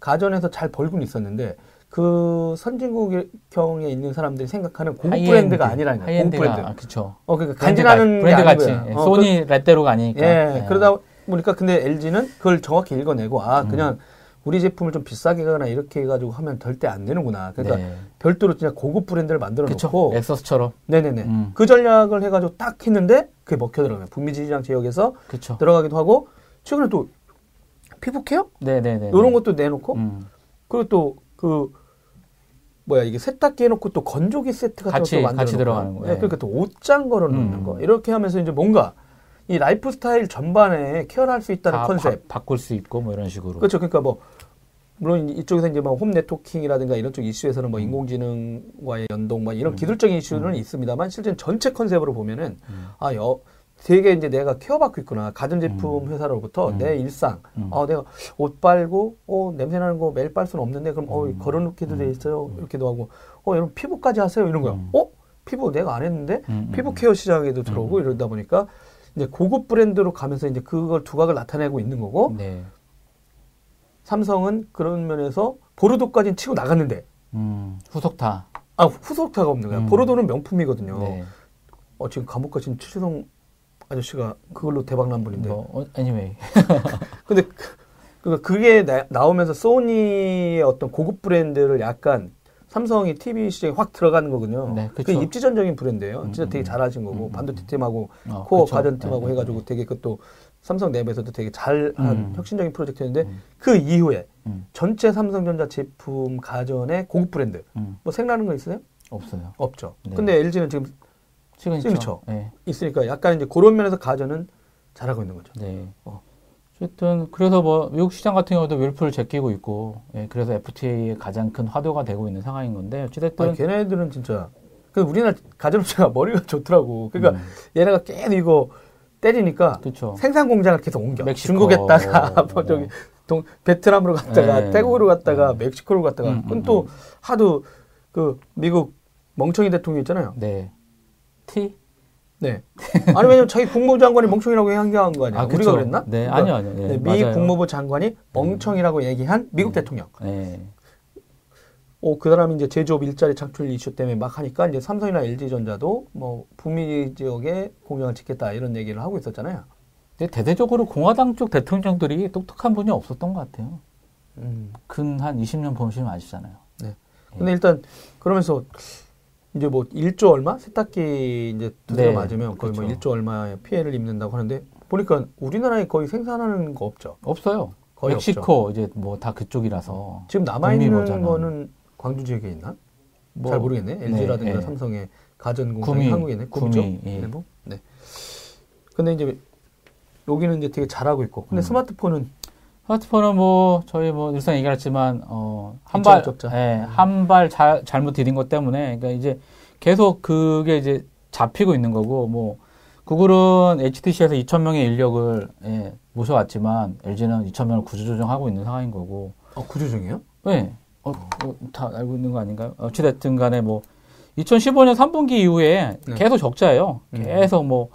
가전에서 잘 벌고는 있었는데 그 선진국형에 있는 사람들이 생각하는 고급 하이엔드, 브랜드가 아니라는 거예요. 고급 브랜드. 아, 그쵸. 어 그러니까 간지나는 게 브랜드 같이 아니고요. 예, 어, 소니 레떼르가 아니니까. 그, 예, 예. 그러다 보니까 근데 LG는 그걸 정확히 읽어내고 음. 아 그냥 우리 제품을 좀 비싸게 가거나 이렇게 해가지고 하면 절대 안 되는구나. 그러니까 네. 별도로 진짜 고급 브랜드를 만들어 그쵸. 놓고 엑서스처럼. 네네네 음. 그 전략을 해가지고 딱 했는데 그게 먹혀 들어가요. 북미 시장 지역에서 그쵸. 들어가기도 하고 최근에 또 피부 케어 네네네. 이런 것도 내놓고 음. 그리고 또그 뭐야 이게 세탁기 해놓고 또 건조기 세트 같은 같이- 것도 만들어 같이. 들어가는 거, 네, 예. 그러니까 또 옷장 걸어 놓는 음. 거 이렇게 하면서 이제 뭔가 이 라이프 스타일 전반에 케어를 할 수 있다는 다 컨셉 바, 바꿀 수 있고 뭐 이런 식으로. 그렇죠 그러니까 뭐 물론 이쪽에서 이제 뭐 home networking이라든가 이런 쪽 이슈에서는 음. 뭐 인공지능과의 연동 뭐 이런 기술적인 이슈는 있습니다만 실제 전체 컨셉으로 보면은 음. 아 여, 되게 이제 내가 케어받고 있구나 가전제품 회사로부터 음. 내 일상 음. 어 내가 옷 빨고 어 냄새 나는 거 매일 빨 수는 없는데 그럼 어 음. 걸어놓기도 돼 음. 있어요 이렇게도 하고 어 여러분 피부까지 하세요 이런 음. 어 피부 내가 안 했는데 음, 음, 피부 음. 케어 시장에도 들어오고 이러다 보니까 이제 고급 브랜드로 가면서 이제 그걸 두각을 나타내고 있는 거고 네. 삼성은 그런 면에서 보르도까지는 치고 나갔는데 음. 후속타. 아 후속타가 없는 거야 음. 보르도는 명품이거든요 네. 어 지금 감옥 가신 최재성 아저씨가 그걸로 대박 난 분인데 뭐 어, anyway. <laughs> 근데 그- 그러니까 그게 나, 오면서 소니의 어떤 고급 브랜드를 약간 삼성이 TV 시장에 확 들어가는 거거든요. 네, 그게. 입지전적인 브랜드예요. 음, 진짜 되게 음, 잘하신 거고 음, 반도체 팀하고 어, core 그쵸. 가전 팀하고 네, 해가지고 네, 되게 그것도 삼성 내부에서도 되게 잘한 음. 혁신적인 프로젝트였는데 음. 그 이후에 음. 전체 삼성전자 제품 가전의 고급 브랜드 음. 뭐 생각나는 거 있어요? 없어요. 없죠. 네. 근데 LG는 지금 시그니처. 시그니처. 네. 있으니까 약간 이제 그런 면에서 가전은 잘하고 있는 거죠. 네. 어. 어쨌든 그래서 뭐 미국 시장 같은 경우도 월풀을 제끼고 있고, 예, 그래서 FTA의 가장 큰 화두가 되고 있는 상황인 건데 어찌됐든 아니, 걔네들은 진짜 그 우리나라 가전업체가 머리가 <laughs> 좋더라고. 그러니까 음. 얘네가 계속 이거 때리니까 그렇죠. 생산 공장을 계속 옮겨. 멕시코. 중국에다가 <laughs> 뭐 어. 저기 동 베트남으로 갔다가 네. 태국으로 갔다가 음. 멕시코로 갔다가 음, 그건 음, 또 음. 하도 그 미국 멍청이 대통령 있잖아요. 네. T? 네. <laughs> 아니 왜냐면 자기 국무부 장관이 멍청이라고 얘기한 거 아니야? 아, 우리가. 그랬나? 네, 그러니까 아니요, 아니요. 네, 네, 미 맞아요. 국무부 장관이 멍청이라고 얘기한 미국 대통령. 네. 어, 그 사람이 이제 제조업 일자리 창출 이슈 때문에 막 하니까 이제 삼성이나 LG전자도 뭐 북미 지역에 공장을 짓겠다 이런 얘기를 하고 있었잖아요. 근데 대대적으로 공화당 쪽 대통령들이 똑똑한 분이 없었던 것 같아요. 음. 근 한 20년 보시면 아시잖아요. 근데 일단 그러면서 이제 뭐 1조 얼마 세탁기 이제 두드려 네, 맞으면 거의 뭐 그렇죠. 1조 얼마의 피해를 입는다고 하는데 보니까 우리나라에 거의 생산하는 거 없죠. 없어요. 거의 멕시코 이제 뭐 다 그쪽이라서 지금 남아 있는. 거는 광주 지역에 있나? 뭐 잘 모르겠네. LG라든가 네, 네. 삼성의 가전 공장이 구미, 한국에 있네. 구미죠. 구미, 예. 내부. 네. 근데 이제 여기는 이제 되게 잘하고 있고. 근데 음. 스마트폰은 스마트폰은 뭐 저희 뭐 늘상 얘기했지만 어, 적자. 예, 한발 잘못 디딘 것 때문에 그러니까 이제 계속 그게 이제 잡히고 있는 거고 뭐 구글은 HTC에서 2,000명의 인력을 예, 모셔왔지만 LG는 2,000명을 구조조정하고 있는 상황인 거고 어, 구조정이에요? 네. 어, 어, 다 알고 있는 거 아닌가요? 어찌됐든 간에 뭐, 2015년 3분기 이후에 네. 계속 적자예요. 음. 계속 뭐,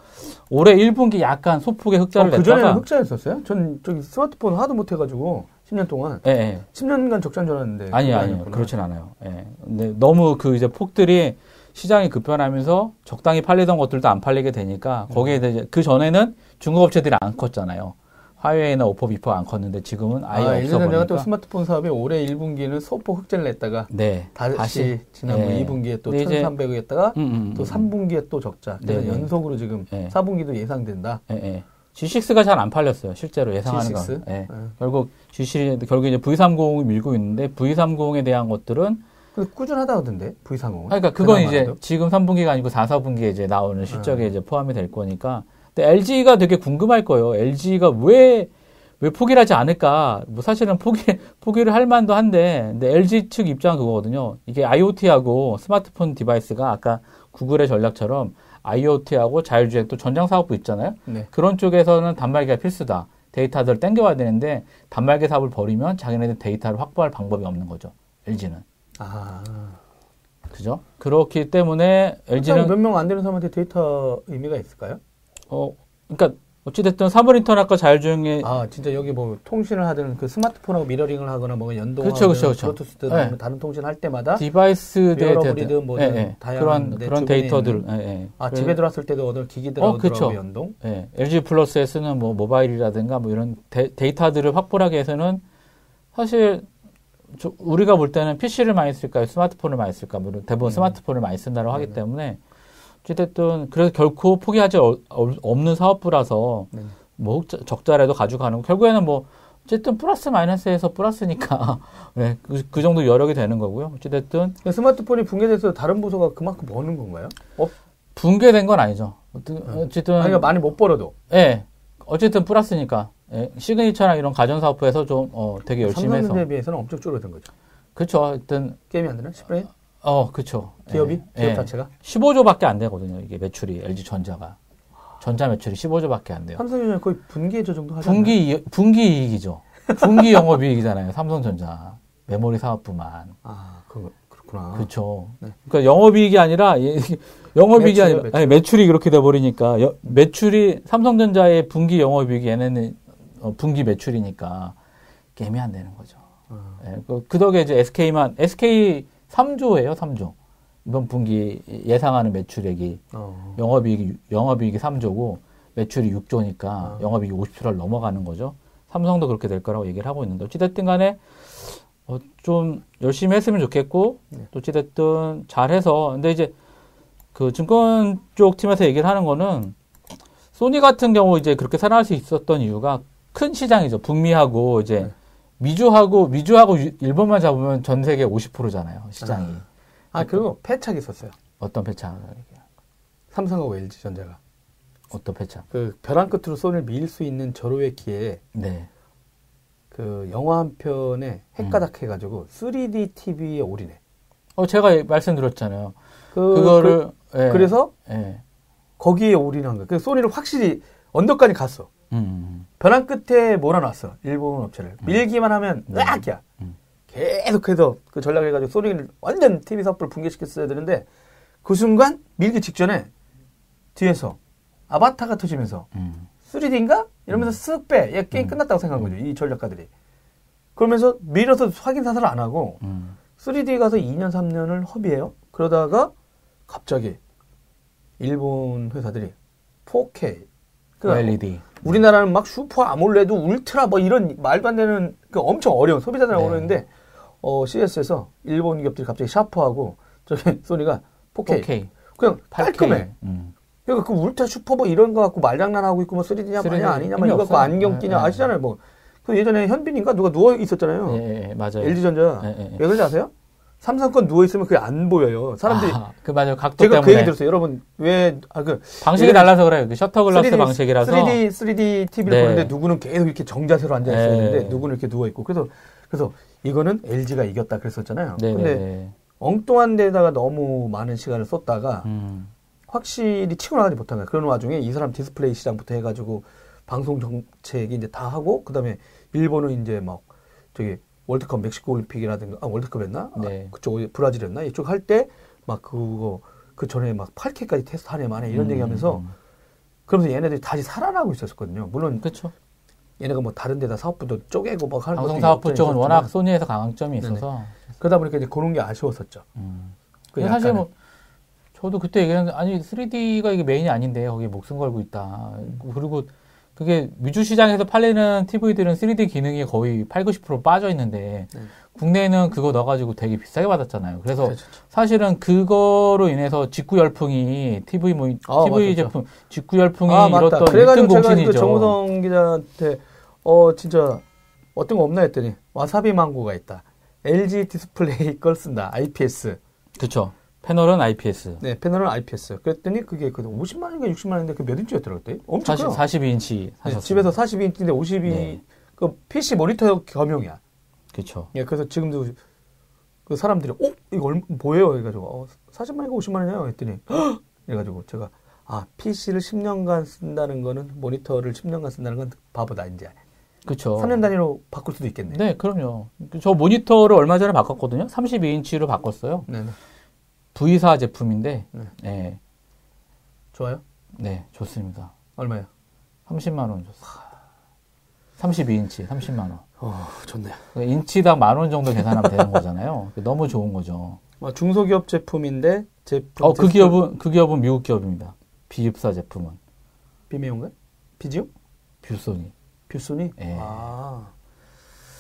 올해 1분기 약간 소폭의 흑자를 그 전에는 냈다가. 흑자였었어요? 전 저기 스마트폰 하도 못 해가지고 10년 동안 예, 예. 10년간 적자인 줄 알았는데. 아니요, 그게 아니요. 아니었구나. 그렇진 않아요. 예. 근데 너무 그 이제 폭들이 시장이 급변하면서 적당히 팔리던 것들도 안 팔리게 되니까 거기에 대해 그 전에는 중국 업체들이 안 컸잖아요. 화웨이나 오포, 비포가 안 컸는데 지금은 아예 아, 없어 일전에 내가 또 보니까. 스마트폰 사업이 올해 1분기는 소폭 흑자를 냈다가 네. 다시, 지난번 예. 2분기에 또 근데 이제- 1,300을 했다가 음, 음, 또 음. 3분기에 또 적자. 그래서 네, 네. 연속으로 지금 네. 4분기도 예상된다. 예, 예. G6가 잘 안 팔렸어요. 실제로 예상하는 거. G6? 예. 네. 결국 G6 결국 이제 V30이 밀고 있는데 V30에 대한 것들은 근데 꾸준하다 하던데 V30은. 아, 그러니까 그건 이제. 지금 3분기가 아니고 4, 4분기에 이제 나오는 실적에 네. 이제 포함이 될 거니까. 근데 LG가 되게 궁금할 거예요. LG가 왜 왜 포기를 하지 않을까? 뭐 사실은 포기 <laughs> 포기를 할 만도 한데, 근데 LG 측 입장은 그거거든요. 이게 IoT하고 스마트폰 device가 아까 구글의 전략처럼 IoT하고 자율주행 또 전장 사업부 있잖아요. 네. 그런 쪽에서는 단말기가 필수다. 데이터들을 땡겨와야 되는데 단말기 사업을 버리면 자기네들 데이터를 확보할 방법이 없는 거죠. LG는. 아. 그죠? 그렇기 때문에 LG는 몇 명 안 되는 사람한테 데이터 의미가 있을까요? 어 그러니까 어찌됐든 사물 인터넷과 자율주행에 아 진짜 여기 뭐 통신을 하든 그 스마트폰하고 mirroring을 하거나 뭐 연동하든 그쵸, 그쵸. 블루투스든 네. 아니면 다른 통신 할 때마다 device wearable이든 뭐든 예, 예. 다양한 그런 내 그런 데이터들 예, 예. 아 집에 들어왔을 때도 어떤 기기들하고 어, 그쵸. 연동 예, LG 플러스에 쓰는 뭐 모바일이라든가 뭐 이런 데, 이터들을 확보하기 위해서는 사실 저- 우리가 볼 때는 PC를 많이 쓸까요? 스마트폰을 많이 쓸까? 뭐 대부분 음. 스마트폰을 많이 쓴다고 하기 네네. 때문에 어쨌든 그래서 결코 포기하지 어- 어- 없는 사업부라서 네. 뭐 혹- 적자라도 가져가는 거. 결국에는 뭐 어쨌든 플러스 마이너스에서 플러스니까 <laughs> 네, 그, 그 정도 여력이 되는 거고요. 어찌됐든 스마트폰이 붕괴돼서 다른 부서가 그만큼 버는 건가요? 어, 붕괴된 건 아니죠. 어쨌든, 어쨌든 아니, 그러니까 많이 못 벌어도 예. 어쨌든 플러스니까. 예. 시그니처랑 이런 가전 사업부에서 좀, 어, 되게 열심히 해서. 삼성전자에 비해서는 엄청 줄어든 거죠. 그쵸. 하여튼, 게임이 안 되나? 10분의 어, 그쵸. 기업이 예. 기업 예. 자체가 15조밖에 안 되거든요. 이게 매출이, LG 전자가. 전자 매출이 15조밖에 안 돼요. 삼성전자 거의 분기 저 정도 않나요? 분기, 이- 분기 이익이죠. 분기 영업이익이잖아요. 삼성전자. 메모리 사업부만. 아, 그 그렇구나. 그렇죠. 네. 그러니까 영업이익이 아니라 예, 영업이익이 아니라 매출. 아니, 매출이 그렇게 돼 버리니까 여- 매출이 삼성전자의 분기 영업이익이 얘네는 어, 분기 매출이니까 게임이 안 되는 거죠. 아. 예, 그, 그 덕에 이제 SK만 SK 3조예요, 3조. 이번 분기 예상하는 매출액이 어. 영업이익이 영업이익이 3조고 매출이 6조니까 아. 영업이익이 50조를 넘어가는 거죠. 삼성도 그렇게 될 거라고 얘기를 하고 있는데 어찌됐든 간에 어, 좀 열심히 했으면 좋겠고 네. 또 어찌됐든 잘해서 근데 이제 그 증권 쪽 팀에서 얘기를 하는 거는 소니 같은 경우 이제 그렇게 살아날 수 있었던 이유가 큰 시장이죠. 북미하고 이제 네. 미주하고 미주하고 유- 일본만 잡으면 전 세계 50%잖아요. 시장이. 아, 그리고 패착이 있었어요. 어떤 패착? 삼성하고 LG 전자가 어떤 패착? 그 벼랑 끝으로 손을 밀 수 있는 절호의 기회에 네. 그 영화 한 편에 핵가닥 해가지고 3D TV에 올인해. 어, 제가 말씀드렸잖아요. 그, 그거를, 그, 예. 래서 예. 거기에 올인한 거야. 그 소니를 확실히 언덕까지 갔어. 음, 벼랑 끝에 몰아놨어. 일본 업체를. 밀기만 하면 네. 으악이야. 음. 계속해서 그 전략을 해가지고 소니를 완전 TV 사업부를 붕괴시켰어야 되는데 그 순간 밀기 직전에 뒤에서 아바타가 터지면서 음. 3D인가? 이러면서 쓱 빼. 얘 게임 끝났다고 생각한 거죠. 이 전략가들이. 그러면서 밀어서 확인 사살을 안 하고 음. 3D 가서 2년, 3년을 허비해요. 그러다가 갑자기 일본 회사들이 4K. 그러니까 LED. 우리나라는 막 슈퍼 AMOLED 울트라 뭐 이런 말도 안 되는 그 엄청 어려운 소비자들하고 네. 그러는데 어 CES에서 일본 기업들이 갑자기 샤프하고 저기 <laughs> 소니가 4K, 4K. 그냥 8K. 깔끔해. 음. 그러니까 그 울트라 슈퍼 뭐 이런 거 갖고 말장난하고 있고 뭐 3D냐 3D 마냐 아니냐 막 이거 갖고. 안경 끼냐 네, 아시잖아요 뭐. 그 예전에 현빈인가 누가 누워 있었잖아요. 예, 예, 예, 맞아요. LG전자. 왜 그런지 아세요? 삼성 건 누워 있으면 그게 안 보여요. 사람들이 아, 그 맞아요. 각도 제가 때문에. 그 얘기 들었어요. 여러분 왜 아 그 방식이 달라서 그래요. 그 shutter glass 방식이라서. 3D 3D TV를 네. 보는데 누구는 계속 이렇게 정자세로 앉아 있어야 네. 되는데 누구는 이렇게 누워 있고 그래서 그래서 이거는 LG가 이겼다 그랬었잖아요. 네, 근데 네, 네. 엉뚱한 데다가 너무 많은 시간을 썼다가 음. 확실히 치고 나가지 못한 거야. 그런 와중에 이 사람 디스플레이 시장부터 해가지고 방송 정책이 이제 다 하고 그다음에 일본은 이제 막 저기 월드컵 멕시코 올림픽이라든가 아 월드컵이었나? 네. 아, 그쪽 브라질이었나? 이쪽 할 때 막 그거 그 전에 막 8K까지 테스트 하네 마네 이런 음, 얘기하면서 음. 그러면서 얘네들이 다시 살아나고 있었거든요. 물론 그렇죠. 얘네가 뭐 다른 데다 사업부도 쪼개고 막 하는 것도 방송 사업부 쪽은 워낙 소니에서 강점이 네네. 있어서. 그러다 보니까 이제 그런 게 아쉬웠었죠. 음. 그 사실. 뭐 저도 그때 얘기했는데 아니 3D가 이게 메인이 아닌데 거기에 목숨 걸고 있다. 그리고 그게 미주 시장에서 팔리는 TV들은 3D 기능이 거의 8, 90% 빠져 있는데 네. 국내에는 그거 넣어가지고 되게 비싸게 받았잖아요. 그래서 그렇죠. 사실은 그거로 인해서 직구 열풍이 TV 뭐 아, TV 맞았죠. 제품 직구 열풍이 아. 일었던 그래가지고 1등 제가 그 공신이죠. 정우성 기자한테 어 진짜 어떤 거 없나 했더니 와사비 망고가 있다. LG 디스플레이 <laughs> 걸 쓴다. IPS. 그렇죠. 패널은 IPS. 네 패널은 IPS. 그랬더니 그게 그 50만 원인가 60만 원인데 그 몇 인치였더라고 그때? 엄청 40, 커요. 42인치 네. 집에서 42인치인데 52 네. 그 PC 모니터 겸용이야. 그렇죠. 예, 그래서 지금도 그 사람들이 어 이거 얼마 뭐예요? 해가지고 어, 40만이가 50만 원이에요. 했더니 헉! 이래가지고 제가 아 PC를 10년간 쓴다는 거는 모니터를 10년간 쓴다는 건 바보다 이제 그렇죠. 3년 단위로 바꿀 수도 있겠네. 네, 그럼요. 저 모니터를 얼마 전에 바꿨거든요. 32인치로 바꿨어요. 네, 네. V사 제품인데, 네. 네, 좋아요. 네, 좋습니다. 얼마예요? 30만 원 줬어요. 32인치, 30만 원. 어, 좋네요. 인치당 만 원 정도 계산하면 되는 거잖아요. 너무 좋은 거죠. 어, 중소기업 제품인데 제품 어, 그 기업은 그 기업은 미국 기업입니다. 비입사 제품은 비메온가? 비지오? 뷰소닉. 뷰소닉? 예. 아,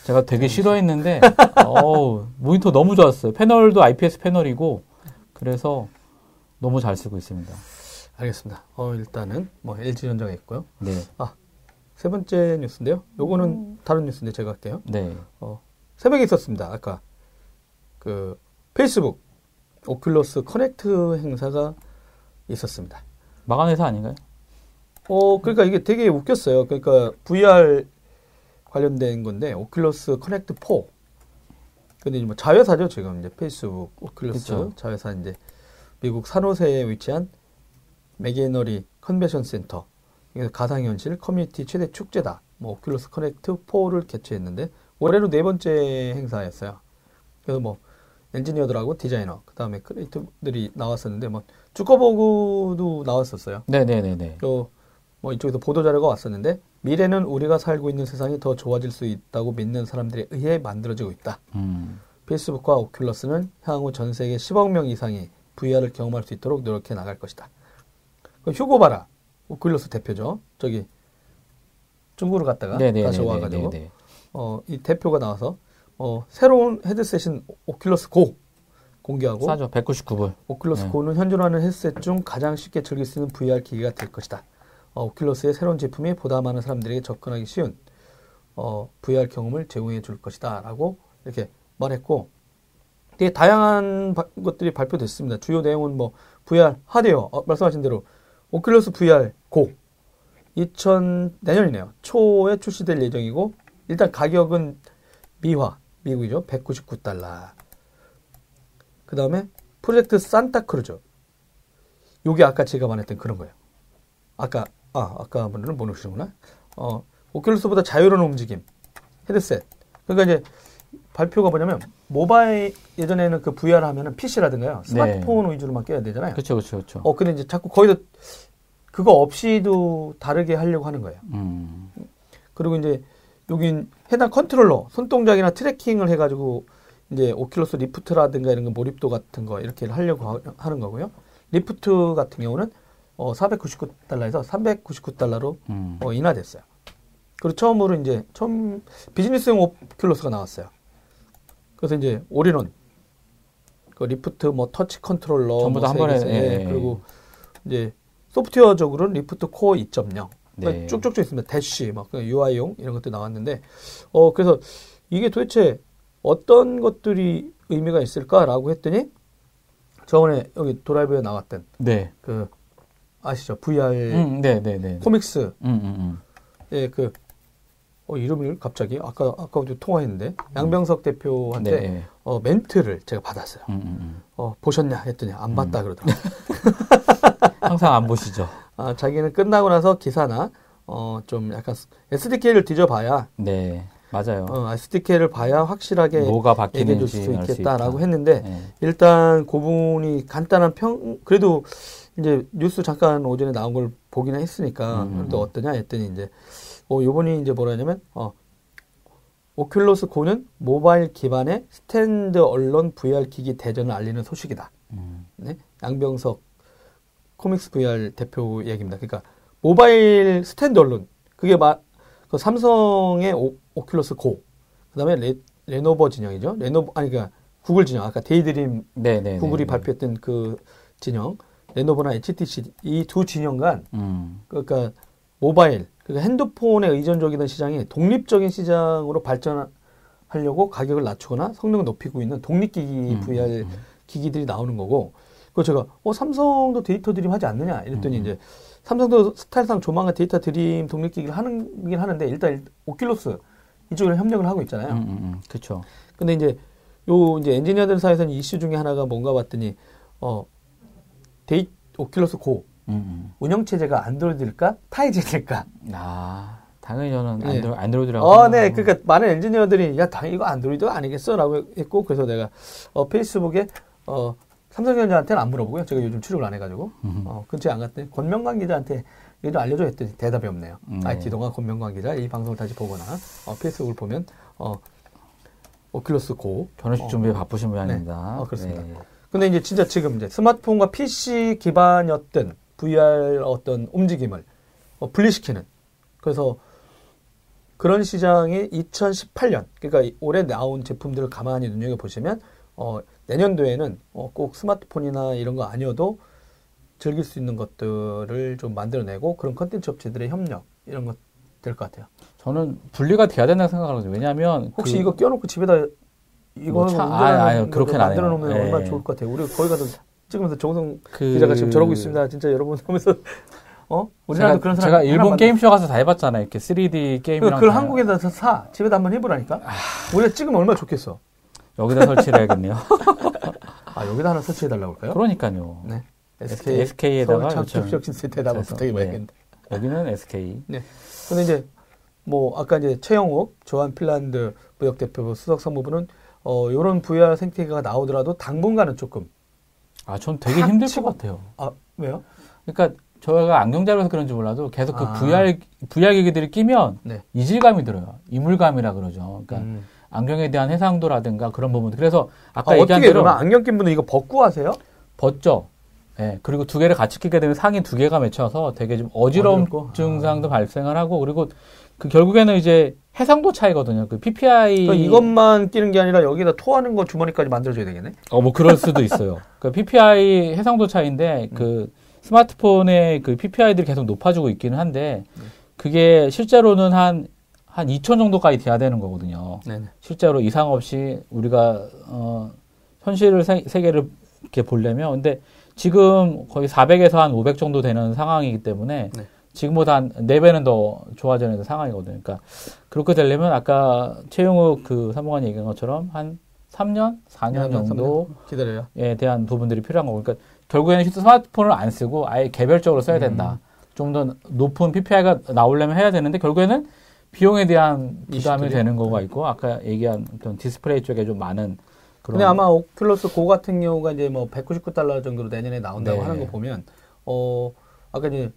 제가 되게 싫어했는데, 어우, 모니터 너무 좋았어요. 패널도 IPS 패널이고, 그래서 너무 잘 쓰고 있습니다. 알겠습니다. 어, 일단은 뭐 LG전자가 있고요. 네, 세 번째 뉴스인데요. 요거는 다른 뉴스인데 제가 할게요. 네, 어, 새벽에 있었습니다. 아까 그 페이스북 오큘러스 커넥트 행사가 있었습니다. 마감 회사 아닌가요? 어, 그러니까 이게 되게 웃겼어요. 그러니까 VR 관련된 건데 오큘러스 커넥트 4. 근데 이제 뭐 자회사죠, 지금 이제 페이스북 오큘러스 그쵸. 자회사 이제 미국 산호세에 위치한 맥에너리 컨벤션 센터. 가상현실 커뮤니티 최대 축제다. 뭐 오큘러스 커넥트 4를 개최했는데 올해로 네 번째 행사였어요. 그래서 뭐 엔지니어들하고 디자이너, 그다음에 creator들이 나왔었는데 뭐 주커버그도 나왔었어요. 네, 네, 네, 네. 또 뭐 이쪽에서 보도 자료가 왔었는데 미래는 우리가 살고 있는 세상이 더 좋아질 수 있다고 믿는 사람들에 의해 만들어지고 있다. 음, 페이스북과 오큘러스는 향후 전 세계 10억 명 이상이 VR을 경험할 수 있도록 노력해 나갈 것이다. 그 휴고 바라 오큘러스 대표죠. 저기 중국을 갔다가 네, 네, 다시 네, 네, 와가지고 네, 네. 어, 이 대표가 나와서 어, 새로운 헤드셋인 오큘러스 고 공개하고 싸죠. 199불. 오큘러스 네. 고는 현존하는 헤드셋 중 가장 쉽게 즐길 수 있는 VR 기기가 될 것이다. 어, 오큘러스의 새로운 제품이 보다 많은 사람들에게 접근하기 쉬운 어, VR 경험을 제공해 줄 것이다. 라고 이렇게 말했고, 되게 다양한 바- 것들이 발표됐습니다. 주요 내용은 뭐, VR 하드웨어, 어, 말씀하신 대로, 오큘러스 VR 고, 2000, 내년이네요. 초에 출시될 예정이고, 일단 가격은 미화, 미국이죠. 199달러. 그 다음에 프로젝트 산타크루즈. 요게 아까 제가 말했던 그런 거예요. 아까, 아, 아까 분들은 모르시는구나. 어, 오큘러스보다 자유로운 움직임. 헤드셋. 그러니까 이제 발표가 뭐냐면, 모바일, 예전에는 그 VR 하면은 PC라든가요. 스마트폰 위주로만 껴야 되잖아요. 그렇죠, 그렇죠, 그렇죠. 어, 근데 이제 자꾸 거기서 그거 없이도 다르게 하려고 하는 거예요. 음, 그리고 이제 여긴 해당 컨트롤러 손동작이나 tracking을 해 가지고 이제 오큘러스 리프트라든가 이런 거 몰입도 같은 거 이렇게 하려고 하- 하는 거고요. 리프트 같은 경우는 어 499달러에서 399달러로 음. 어 인하됐어요. 그리고 처음으로 이제 처음 비즈니스용 오큘러스가 나왔어요. 그래서 이제 올인원 그 리프트 뭐 터치 컨트롤러 전부 다한 뭐 번에, 예. 그리고 이제 소프트웨어적으로는 리프트 코어 2.0 네. 그러니까 쭉쭉쭉 있습니다. 대쉬, 막 UI용 이런 것도 나왔는데, 어 그래서 이게 도대체 어떤 것들이 의미가 있을까라고 했더니 저번에 여기 드라이브에 나왔던 네. 그 아시죠? VR 음, 네, 네, 네. 코믹스 음, 음, 음. 예, 그, 어, 이름을 갑자기, 아까, 아까도 통화했는데, 양병석 대표한테, 네, 네. 어, 멘트를 제가 받았어요. 음, 음, 음. 어, 보셨냐? 했더니, 안 봤다 그러더라고요. <laughs> 항상 안 보시죠. 아, 자기는 끝나고 나서 기사나, 어, 좀 약간 SDK를 뒤져봐야, 네, 맞아요. 어, SDK를 봐야 확실하게 뭐가 바뀌는지 수알수 있겠다라고 있다. 했는데, 네. 일단 그분이 간단한 평, 그래도 이제 뉴스 잠깐 오전에 나온 걸 보기는 했으니까, 음. 그래도 어떠냐 했더니 이제, 어, 요번이 이제 뭐라 하냐면, 어, 오큘러스 고는 모바일 기반의 standalone VR 기기 대전을 알리는 소식이다. 음. 네? 양병석 코믹스 VR 대표 얘기입니다. 그러니까 모바일 standalone 그게 마, 그 삼성의 오, 오큘러스 고 그다음에 레, 레노버 진영이죠. 레노버 아니 그러니까 구글 진영 아까 데이드림 네, 네. 구글이 네, 네. 발표했던 그 진영 레노버나 HTC 이 두 진영 간 음. 그러니까 모바일 그러니까 핸드폰에 의존적이던 시장이 독립적인 시장으로 발전하려고 가격을 낮추거나 성능을 높이고 있는 독립기기 음, VR 음. 기기들이 나오는 거고 그 제가 어 삼성도 데이드림 하지 않느냐 이랬더니 음. 이제 삼성도 스타일상 조만간 데이드림 독립기기를 하는 긴 하는데 일단 오큘러스 이쪽으로 협력을 하고 있잖아요. 음, 음, 음. 그렇죠. 근데 이제 요 이제 엔지니어들 사이에서는 이슈 중에 하나가 뭔가 봤더니 어 데이 오큘러스 고 음, 음. 운영 체제가 안드로이드일까 타이젠일까? 아, 당연히 저는 네. 안드로, 안드로이드라고. 어, 네. 그러니까 많은 엔지니어들이 야, 당연히 이거 안드로이드 아니겠어라고 했고 그래서 내가 어, 페이스북에 어, 삼성전자한테는 안 물어보고요. 제가 요즘 출입을 안 해가지고 음. 어, 근처에 안 갔더니 권명관 기자한테 이거 좀 알려줘 했더니 대답이 없네요. 음, 네. IT 동아 권명관 기자 이 방송을 다시 보거나 어, 페이스북을 보면 어, 오큘러스 고 결혼식 어, 준비에 바쁘신 분이 네. 어, 그렇습니다. 네. 근데 이제 진짜 지금 이제 스마트폰과 PC 기반이었던 VR 어떤 움직임을 어, 분리시키는 그래서 그런 시장이 2018년 그러니까 이- 올해 나온 제품들을 가만히 눈여겨 보시면 어, 내년도에는 어, 꼭 스마트폰이나 이런 거 아니어도 즐길 수 있는 것들을 좀 만들어내고 그런 컨텐츠 업체들의 협력 이런 것 될 것 같아요. 저는 분리가 돼야 된다고 생각하거든요. 왜냐하면 혹시 그- 이거 껴놓고 집에다 이거 뭐 아니, 거 그렇게는 안 만들어. 놓으면 예. 얼마나 좋을 것 같아요. 우리 거기 가서 찍으면서 정성 그 기자가 지금 저러고 있습니다. 진짜 여러분 하면서 <laughs> 어 우리나라도 제가, 그런 사람 제가 일본 게임쇼 가서 다 해봤잖아요. 이렇게 3D 게임이랑 그걸 다 한국에다 사 집에다 한번 해보라니까. 우리가 찍으면 얼마나 좋겠어. 여기다 설치를 해야겠네요. <laughs> 아 여기다 하나 설치해 달라고 할까요? 그러니까요. 네. SK, SK에다가 그래서, 부탁해봐야겠는데. 여기는 SK. 네. 근데 이제 뭐 아까 이제 최영욱 조한 핀란드 무역 대표 수석 상무부는 어 요런 VR 생태계가 나오더라도 당분간은 조금 아, 전 되게 탁 힘들 치고- 것 같아요. 아 왜요? 그러니까 저희가 안경잡이라서 그런지 몰라도 계속 그 아. VR VR 기기들이 끼면 네. 이질감이 들어요. 이물감이라 그러죠. 그러니까 음. 안경에 대한 해상도라든가 그런 부분들. 그래서 아, 아까 얘기한 어떻게 대로 안경 낀 분은 이거 벗고 하세요? 벗죠. 예. 그리고 두 개를 같이 끼게 되면 상이 두 개가 맺혀서 되게 좀 어지러움? 증상도 발생을 하고 그리고 그 결국에는 이제 해상도 차이거든요. 그 PPI 그러니까 이것만 끼는 게 아니라 여기다 토하는 거 주머니까지 만들어줘야 되겠네. 어, 뭐 그럴 수도 있어요. 그 PPI 해상도 차이인데 그 스마트폰의 그 PPI들이 계속 높아지고 있기는 한데 그게 실제로는 한, 한2000 정도까지 돼야 되는 거거든요. 네네. 실제로 이상 없이 우리가, 어, 현실을 세, 세계를 이렇게 보려면 근데 지금 거의 400에서 한 500 정도 되는 상황이기 때문에 네. 지금보다 한 4배는 더 좋아지는 상황이거든요. 그러니까 그렇게 되려면 아까 최용욱 그 사무관이 얘기한 것처럼 한 3년, 4년 정도 기다려요. 에 대한 부분들이 필요한 거고. 그러니까 결국에는 스마트폰을 안 쓰고 아예 개별적으로 써야 된다. 음. 좀더 높은 PPI가 나오려면 해야 되는데 결국에는 비용에 대한 부담이. 되는 거가 있고 아까 얘기한 어떤 디스플레이 쪽에 좀 많은 그런 근데 아마 오큘러스 고 같은 경우가 이제 뭐 199달러 정도로 내년에 나온다고 네. 하는 거 보면 어 아까 이제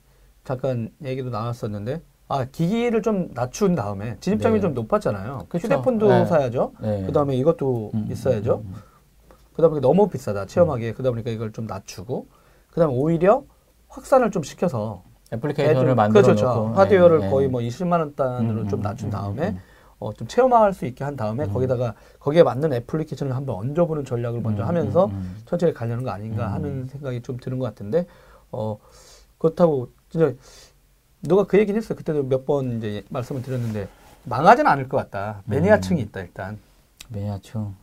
잠깐 얘기도 나눴었는데 아 기기를 좀 낮춘 다음에 진입장이 네. 좀 높았잖아요. 그쵸. 휴대폰도 네. 사야죠. 네. 그다음에 이것도 음, 있어야죠. 음, 음. 보니까 너무 비싸다 체험하기에 그러다 보니까 이걸 좀 낮추고 그다음에 오히려 확산을 좀 시켜서 애플리케이션을 애들- 만들어 그렇죠. 놓고 하드웨어를 네, 거의 네. 뭐 20만 원 단으로 음, 좀 음, 낮춘 음, 다음에 음. 어, 좀 체험할 수 있게 한 다음에 음. 거기다가 거기에 맞는 애플리케이션을 한번 얹어보는 전략을 먼저 음, 하면서 음, 음. 천천히 가려는 거 아닌가 음. 하는 생각이 좀 드는 것 같은데 어 그렇다고 진짜 누가 그 얘기는 했어요. 그때도 몇 번 이제 말씀을 드렸는데 망하지는 않을 것 같다. 매니아층이 음. 있다 일단. 매니아층. 아,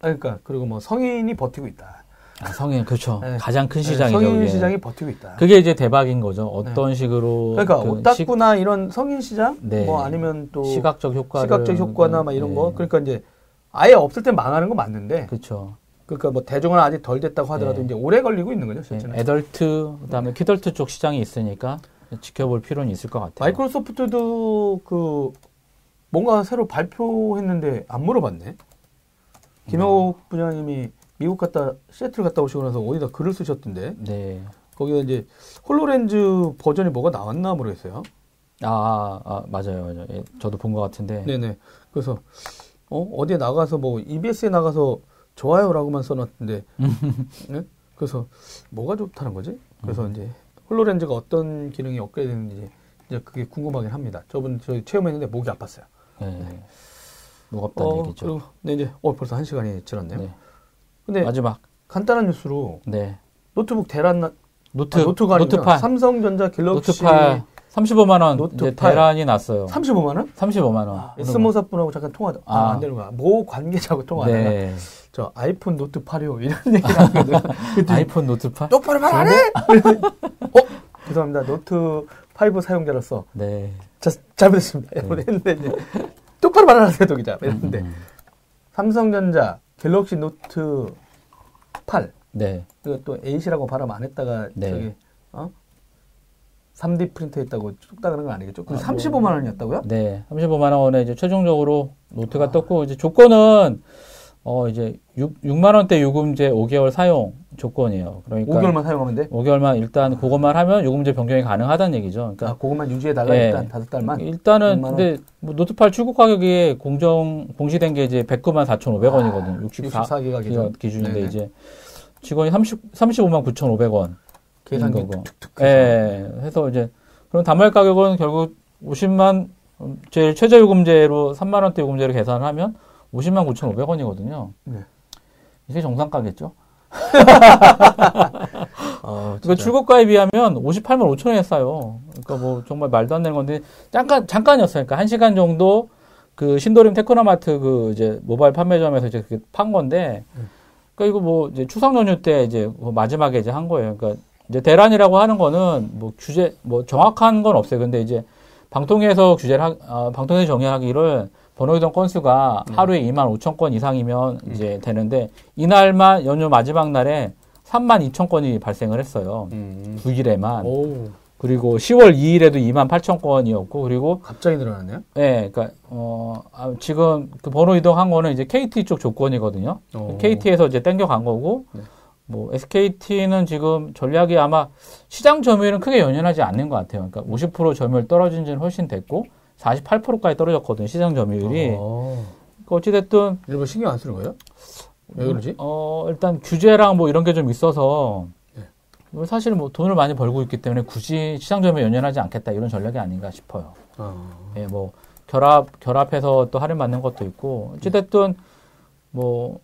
그러니까 그리고 뭐 성인이 버티고 있다. 아, 성인 그렇죠. 네. 가장 큰 네, 시장이죠. 성인 그게. 시장이 버티고 있다. 그게 이제 대박인 거죠. 어떤 식으로 그러니까 그 오타쿠나 이런 성인 시장 네. 뭐 아니면 또 시, 각적 효과를 시각적 효과나 막 이런 네. 거 그러니까 이제 아예 없을 때 망하는 건 맞는데 그렇죠. 그러니까 뭐 대중은 아직 덜 됐다고 하더라도 네. 이제 오래 걸리고 있는 거죠 네, 실제는. 애덜트 그다음에 키덜트 쪽 시장이 있으니까 지켜볼 필요는 있을 것 같아요. 마이크로소프트도 그 뭔가 새로 발표했는데 안 물어봤네. 김혁 부장님이 미국 갔다 시애틀 갔다 오시고 나서 어디다 글을 쓰셨던데 네. 거기에 이제 홀로렌즈 버전이 뭐가 나왔나 모르겠어요. 아, 아, 아, 맞아요, 맞아요. 예, 저도 본 것 같은데. 네네. 그래서 어 어디에 나가서 뭐 EBS에 나가서 좋아요라고만 써놨던데. 네? 그래서 뭐가 좋다는 거지? 그래서 이제 홀로렌즈가 어떤 기능이 업그레이드되는지 이제 그게 궁금하긴 합니다. 저번 저희 체험했는데 목이 아팠어요. 네. 무겁다는 어, 얘기죠. 그리고 네, 이제 어 벌써 한 시간이 지났네요. 네. 근데 마지막. 간단한 뉴스로 네. 노트북 대란 나, 노트 아, 노트가. 노트 8. 삼성전자 갤럭시 노트 8 35만 원 노트 이제 8. 대란이 났어요. 35만 원? 35만 원. 아, S모사 분하고 잠깐 통화 아, 아. 안 되는 거야. 모 관계자하고 통화 안 되나? 네. 저 아이폰 노트 8이요 이런 <laughs> 얘기를 하거든. 아이폰 노트 8? 똑바로 말 안 해? 어? 죄송합니다. 노트 5 사용자로서 네. 자, 잘못했습니다. 여러분 했는데 이제 똑바로 말하세요, 도기자. 이랬는데 음. 삼성전자 갤럭시 노트 8 네. 그또 8이라고 발음 안 했다가 네. 저기 어? 3D 프린터 했다고 뚝딱하는 건 아니겠죠? 근데 아, 뭐. 35만 원이었다고요? 네. 35만 원에 이제 최종적으로 노트가 아. 떴고 이제 조건은 어 이제 6, 6만 원대 요금제 5개월 사용 조건이에요. 그러니까 5개월만 사용하면 돼? 5개월만 일단 그것만 하면 요금제 변경이 가능하다는 얘기죠. 그러니까 아, 그것만 유지해 달라 예. 일단 다섯 달만? 일단은 6만 원. 근데 뭐 노트 8 출고 가격이 공정 공시된 게 이제 109만 4,500원이거든요. 64 64기가 기준. 기준인데 네네. 이제 직원이 30 35만 9,500원. 계산기 거고. 예. 해서 이제 그럼 단말 가격은 결국 50만 음, 제일 최저 요금제로 3만 원대 요금제로 계산을 하면 50만 9,500원이거든요. 네. 이게 정상가겠죠? 어, <laughs> 그 진짜. 출고가에 비하면 58만 5천 원에 싸요. 그러니까 뭐 정말 말도 안 되는 건데 잠깐 잠깐이었어요. 그러니까 한 시간 정도 그 신도림 테크노마트 그 이제 모바일 판매점에서 이제 그게 판 건데, 그러니까 이거 뭐 이제 추석 연휴 때 이제 그 마지막에 이제 한 거예요. 그러니까 이제 대란이라고 하는 거는 뭐 규제 뭐 정확한 건 없어요. 근데 이제 방통위에서 규제를 하, 아, 방통위 정의하기를 번호 이동 건수가 하루에 2만 5천 건 이상이면 이제 되는데 이날만 연휴 마지막 날에 3만 2천 건이 발생을 했어요. 음. 9일에만. 오, 그리고 10월 2일에도 2만 8천 건이었고, 그리고, 갑자기 늘어났네요? 예, 그니까, 어, 아, 지금 그 번호 이동한 거는 이제 KT 쪽 조건이거든요. 오. KT에서 이제 땡겨간 거고, 네. 뭐, SKT는 지금 전략이 아마 시장 점유율은 크게 연연하지 않는 것 같아요. 그러니까 50% 점유율 떨어진 지는 훨씬 됐고, 48%까지 떨어졌거든요, 시장 점유율이. 어. 그러니까 어찌됐든, 일본 신경 안 쓰는 거예요? 왜 그러지? 어, 일단 규제랑 뭐 이런 게 좀 있어서 네. 뭐 사실 뭐 돈을 많이 벌고 있기 때문에 굳이 시장 점유에 연연하지 않겠다 이런 전략이 아닌가 싶어요. 어. 예, 뭐 결합 결합해서 또 할인 받는 것도 있고 어찌됐든 뭐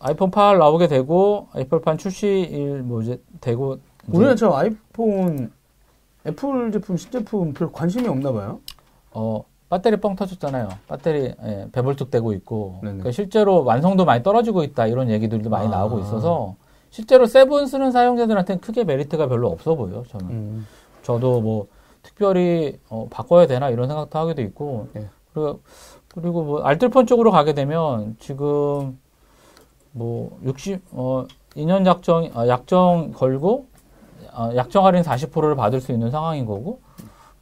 아이폰 8 나오게 되고 애플판 출시일 뭐 이제 되고 이제 우리는 저 아이폰 애플 제품 신제품 별 관심이 없나 봐요. 어 배터리 뻥 터졌잖아요. 배터리 예, 배불뚝 되고 있고. 그러니까 실제로 완성도 많이 떨어지고 있다 이런 얘기들도 많이 아. 나오고 있어서 실제로 seven 쓰는 사용자들한테는 크게 메리트가 별로 없어 보여요. 저는 음. 저도 뭐 특별히 어, 바꿔야 되나 이런 생각도 하게도 있고 네. 그리고 그리고 뭐 알뜰폰 쪽으로 가게 되면 지금 뭐 60, 어, 2년 약정, 아, 약정 걸고, 아, 약정 할인 40%를 받을 수 있는 상황인 거고,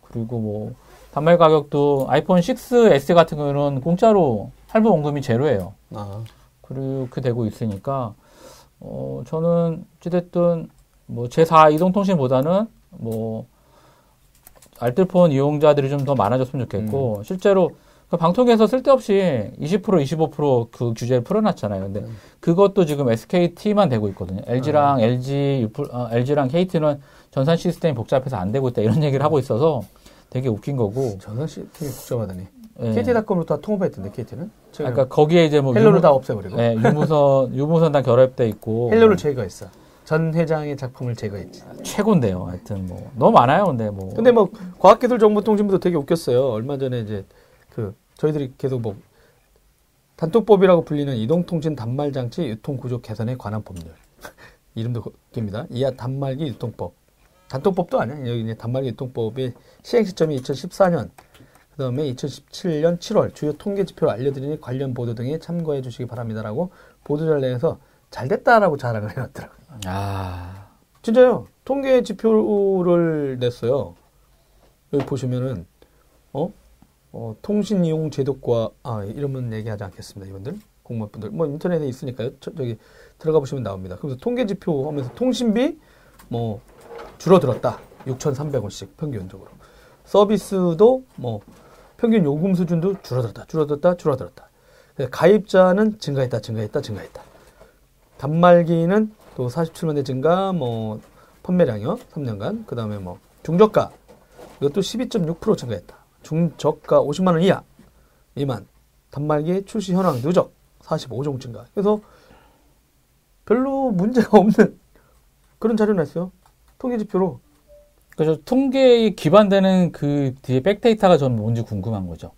그리고 뭐, 단말 가격도 아이폰 6S 같은 경우는 공짜로 할부 원금이 제로예요. 아. 그렇게 되고 있으니까, 어, 저는 어찌됐든, 뭐, 제4 이동통신보다는 뭐, 알뜰폰 이용자들이 좀 더 많아졌으면 좋겠고, 실제로 그 방통위에서 쓸데없이 20% 25%그 규제를 풀어놨잖아요. 근데 음. 그것도 지금 SKT만 되고 있거든요. LG랑 LG, 유플- 어, LG랑 KT는 전산 시스템이 복잡해서 안 되고 있다 이런 얘기를 하고 있어서 되게 웃긴 거고. 전산 시스템이 복잡하다니. 예. KT닷컴으로 다 통합했던데 KT는. 그러니까 거기에 이제 뭐 올레를 유무, 다 없애버리고 예, 유무선 <laughs> 유무선 다 결합돼 있고 올레를 제거했어. 전 회장의 작품을 제거했지. 최고인데요. 하여튼 뭐 너무 많아요. 근데 뭐 근데 뭐 과학기술정보통신부도 되게 웃겼어요. 얼마 전에 이제 그 저희들이 계속 뭐 단통법이라고 불리는 이동통신 단말 장치 유통 구조 개선에 관한 법률 <laughs> 이름도 웃깁니다. 이하 단말기 유통법 단톡법도 아니야. 여기 이제 단말기 유통법의 시행 시점이 2014년 그다음에 2017년 7월 주요 통계 지표를 알려드리니 관련 보도 등에 참고해 주시기 바랍니다라고 보도 전례에서 잘 됐다라고 자랑을 해놨더라고요. 아 진짜요. 통계 지표를 냈어요. 여기 보시면은 어? 어, 통신 이용 제도과 아 이러면 얘기하지 않겠습니다. 이분들 공무원분들 뭐 인터넷에 있으니까요. 저, 저기 들어가 보시면 나옵니다. 그래서 통계 지표 하면서 통신비 뭐 줄어들었다. 6,300원씩 평균적으로. 서비스도 뭐 평균 요금 수준도 줄어들었다. 줄어들었다. 줄어들었다. 가입자는 증가했다. 증가했다. 증가했다. 단말기는 또 47만 대 증가, 뭐 판매량이요 3년간. 그 다음에 뭐 중저가 이것도 12.6% 증가했다. 중저가 50만 원 이하 미만 단말기 출시 현황 누적 45종 증가. 그래서 별로 문제가 없는 그런 자료 냈어요. 통계 지표로. 그래서 통계에 기반되는 그 뒤에 백데이터가 저는 뭔지 궁금한 거죠.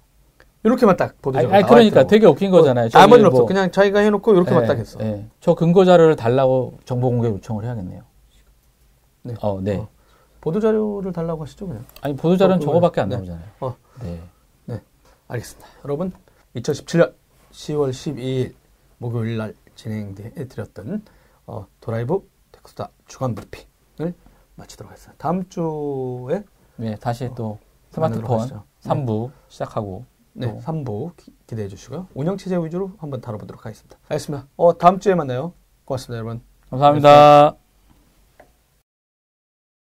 이렇게만 딱 보도 아니, 자료가 아니, 나와 그러니까. 되게 웃긴 거잖아요. 뭐 나머지는 없어. 그냥 자기가 해놓고 이렇게만 예, 딱 했어. 예. 저 근거 자료를 달라고 정보 공개 요청을 해야겠네요. 네. 어, 네. 어. 보도 자료를 달라고 하시죠 그냥. 아니 보도 자료는 어, 저거밖에 안 네. 나오잖아요. 어. 네. 알겠습니다. 여러분 2017년 10월 12일 목요일 날 진행해 드렸던 어, 라이브 테크수다 주간 브리핑을 마치도록 하겠습니다. 다음 주에 네, 다시 또 만나도록 스마트폰 하시죠. 3부 시작하고 네, 또 3부 기, 기대해 주시고요. 운영 체제 위주로 한번 다뤄보도록 하겠습니다. 알겠습니다. 어, 다음 주에 만나요. 고맙습니다, 여러분. 감사합니다.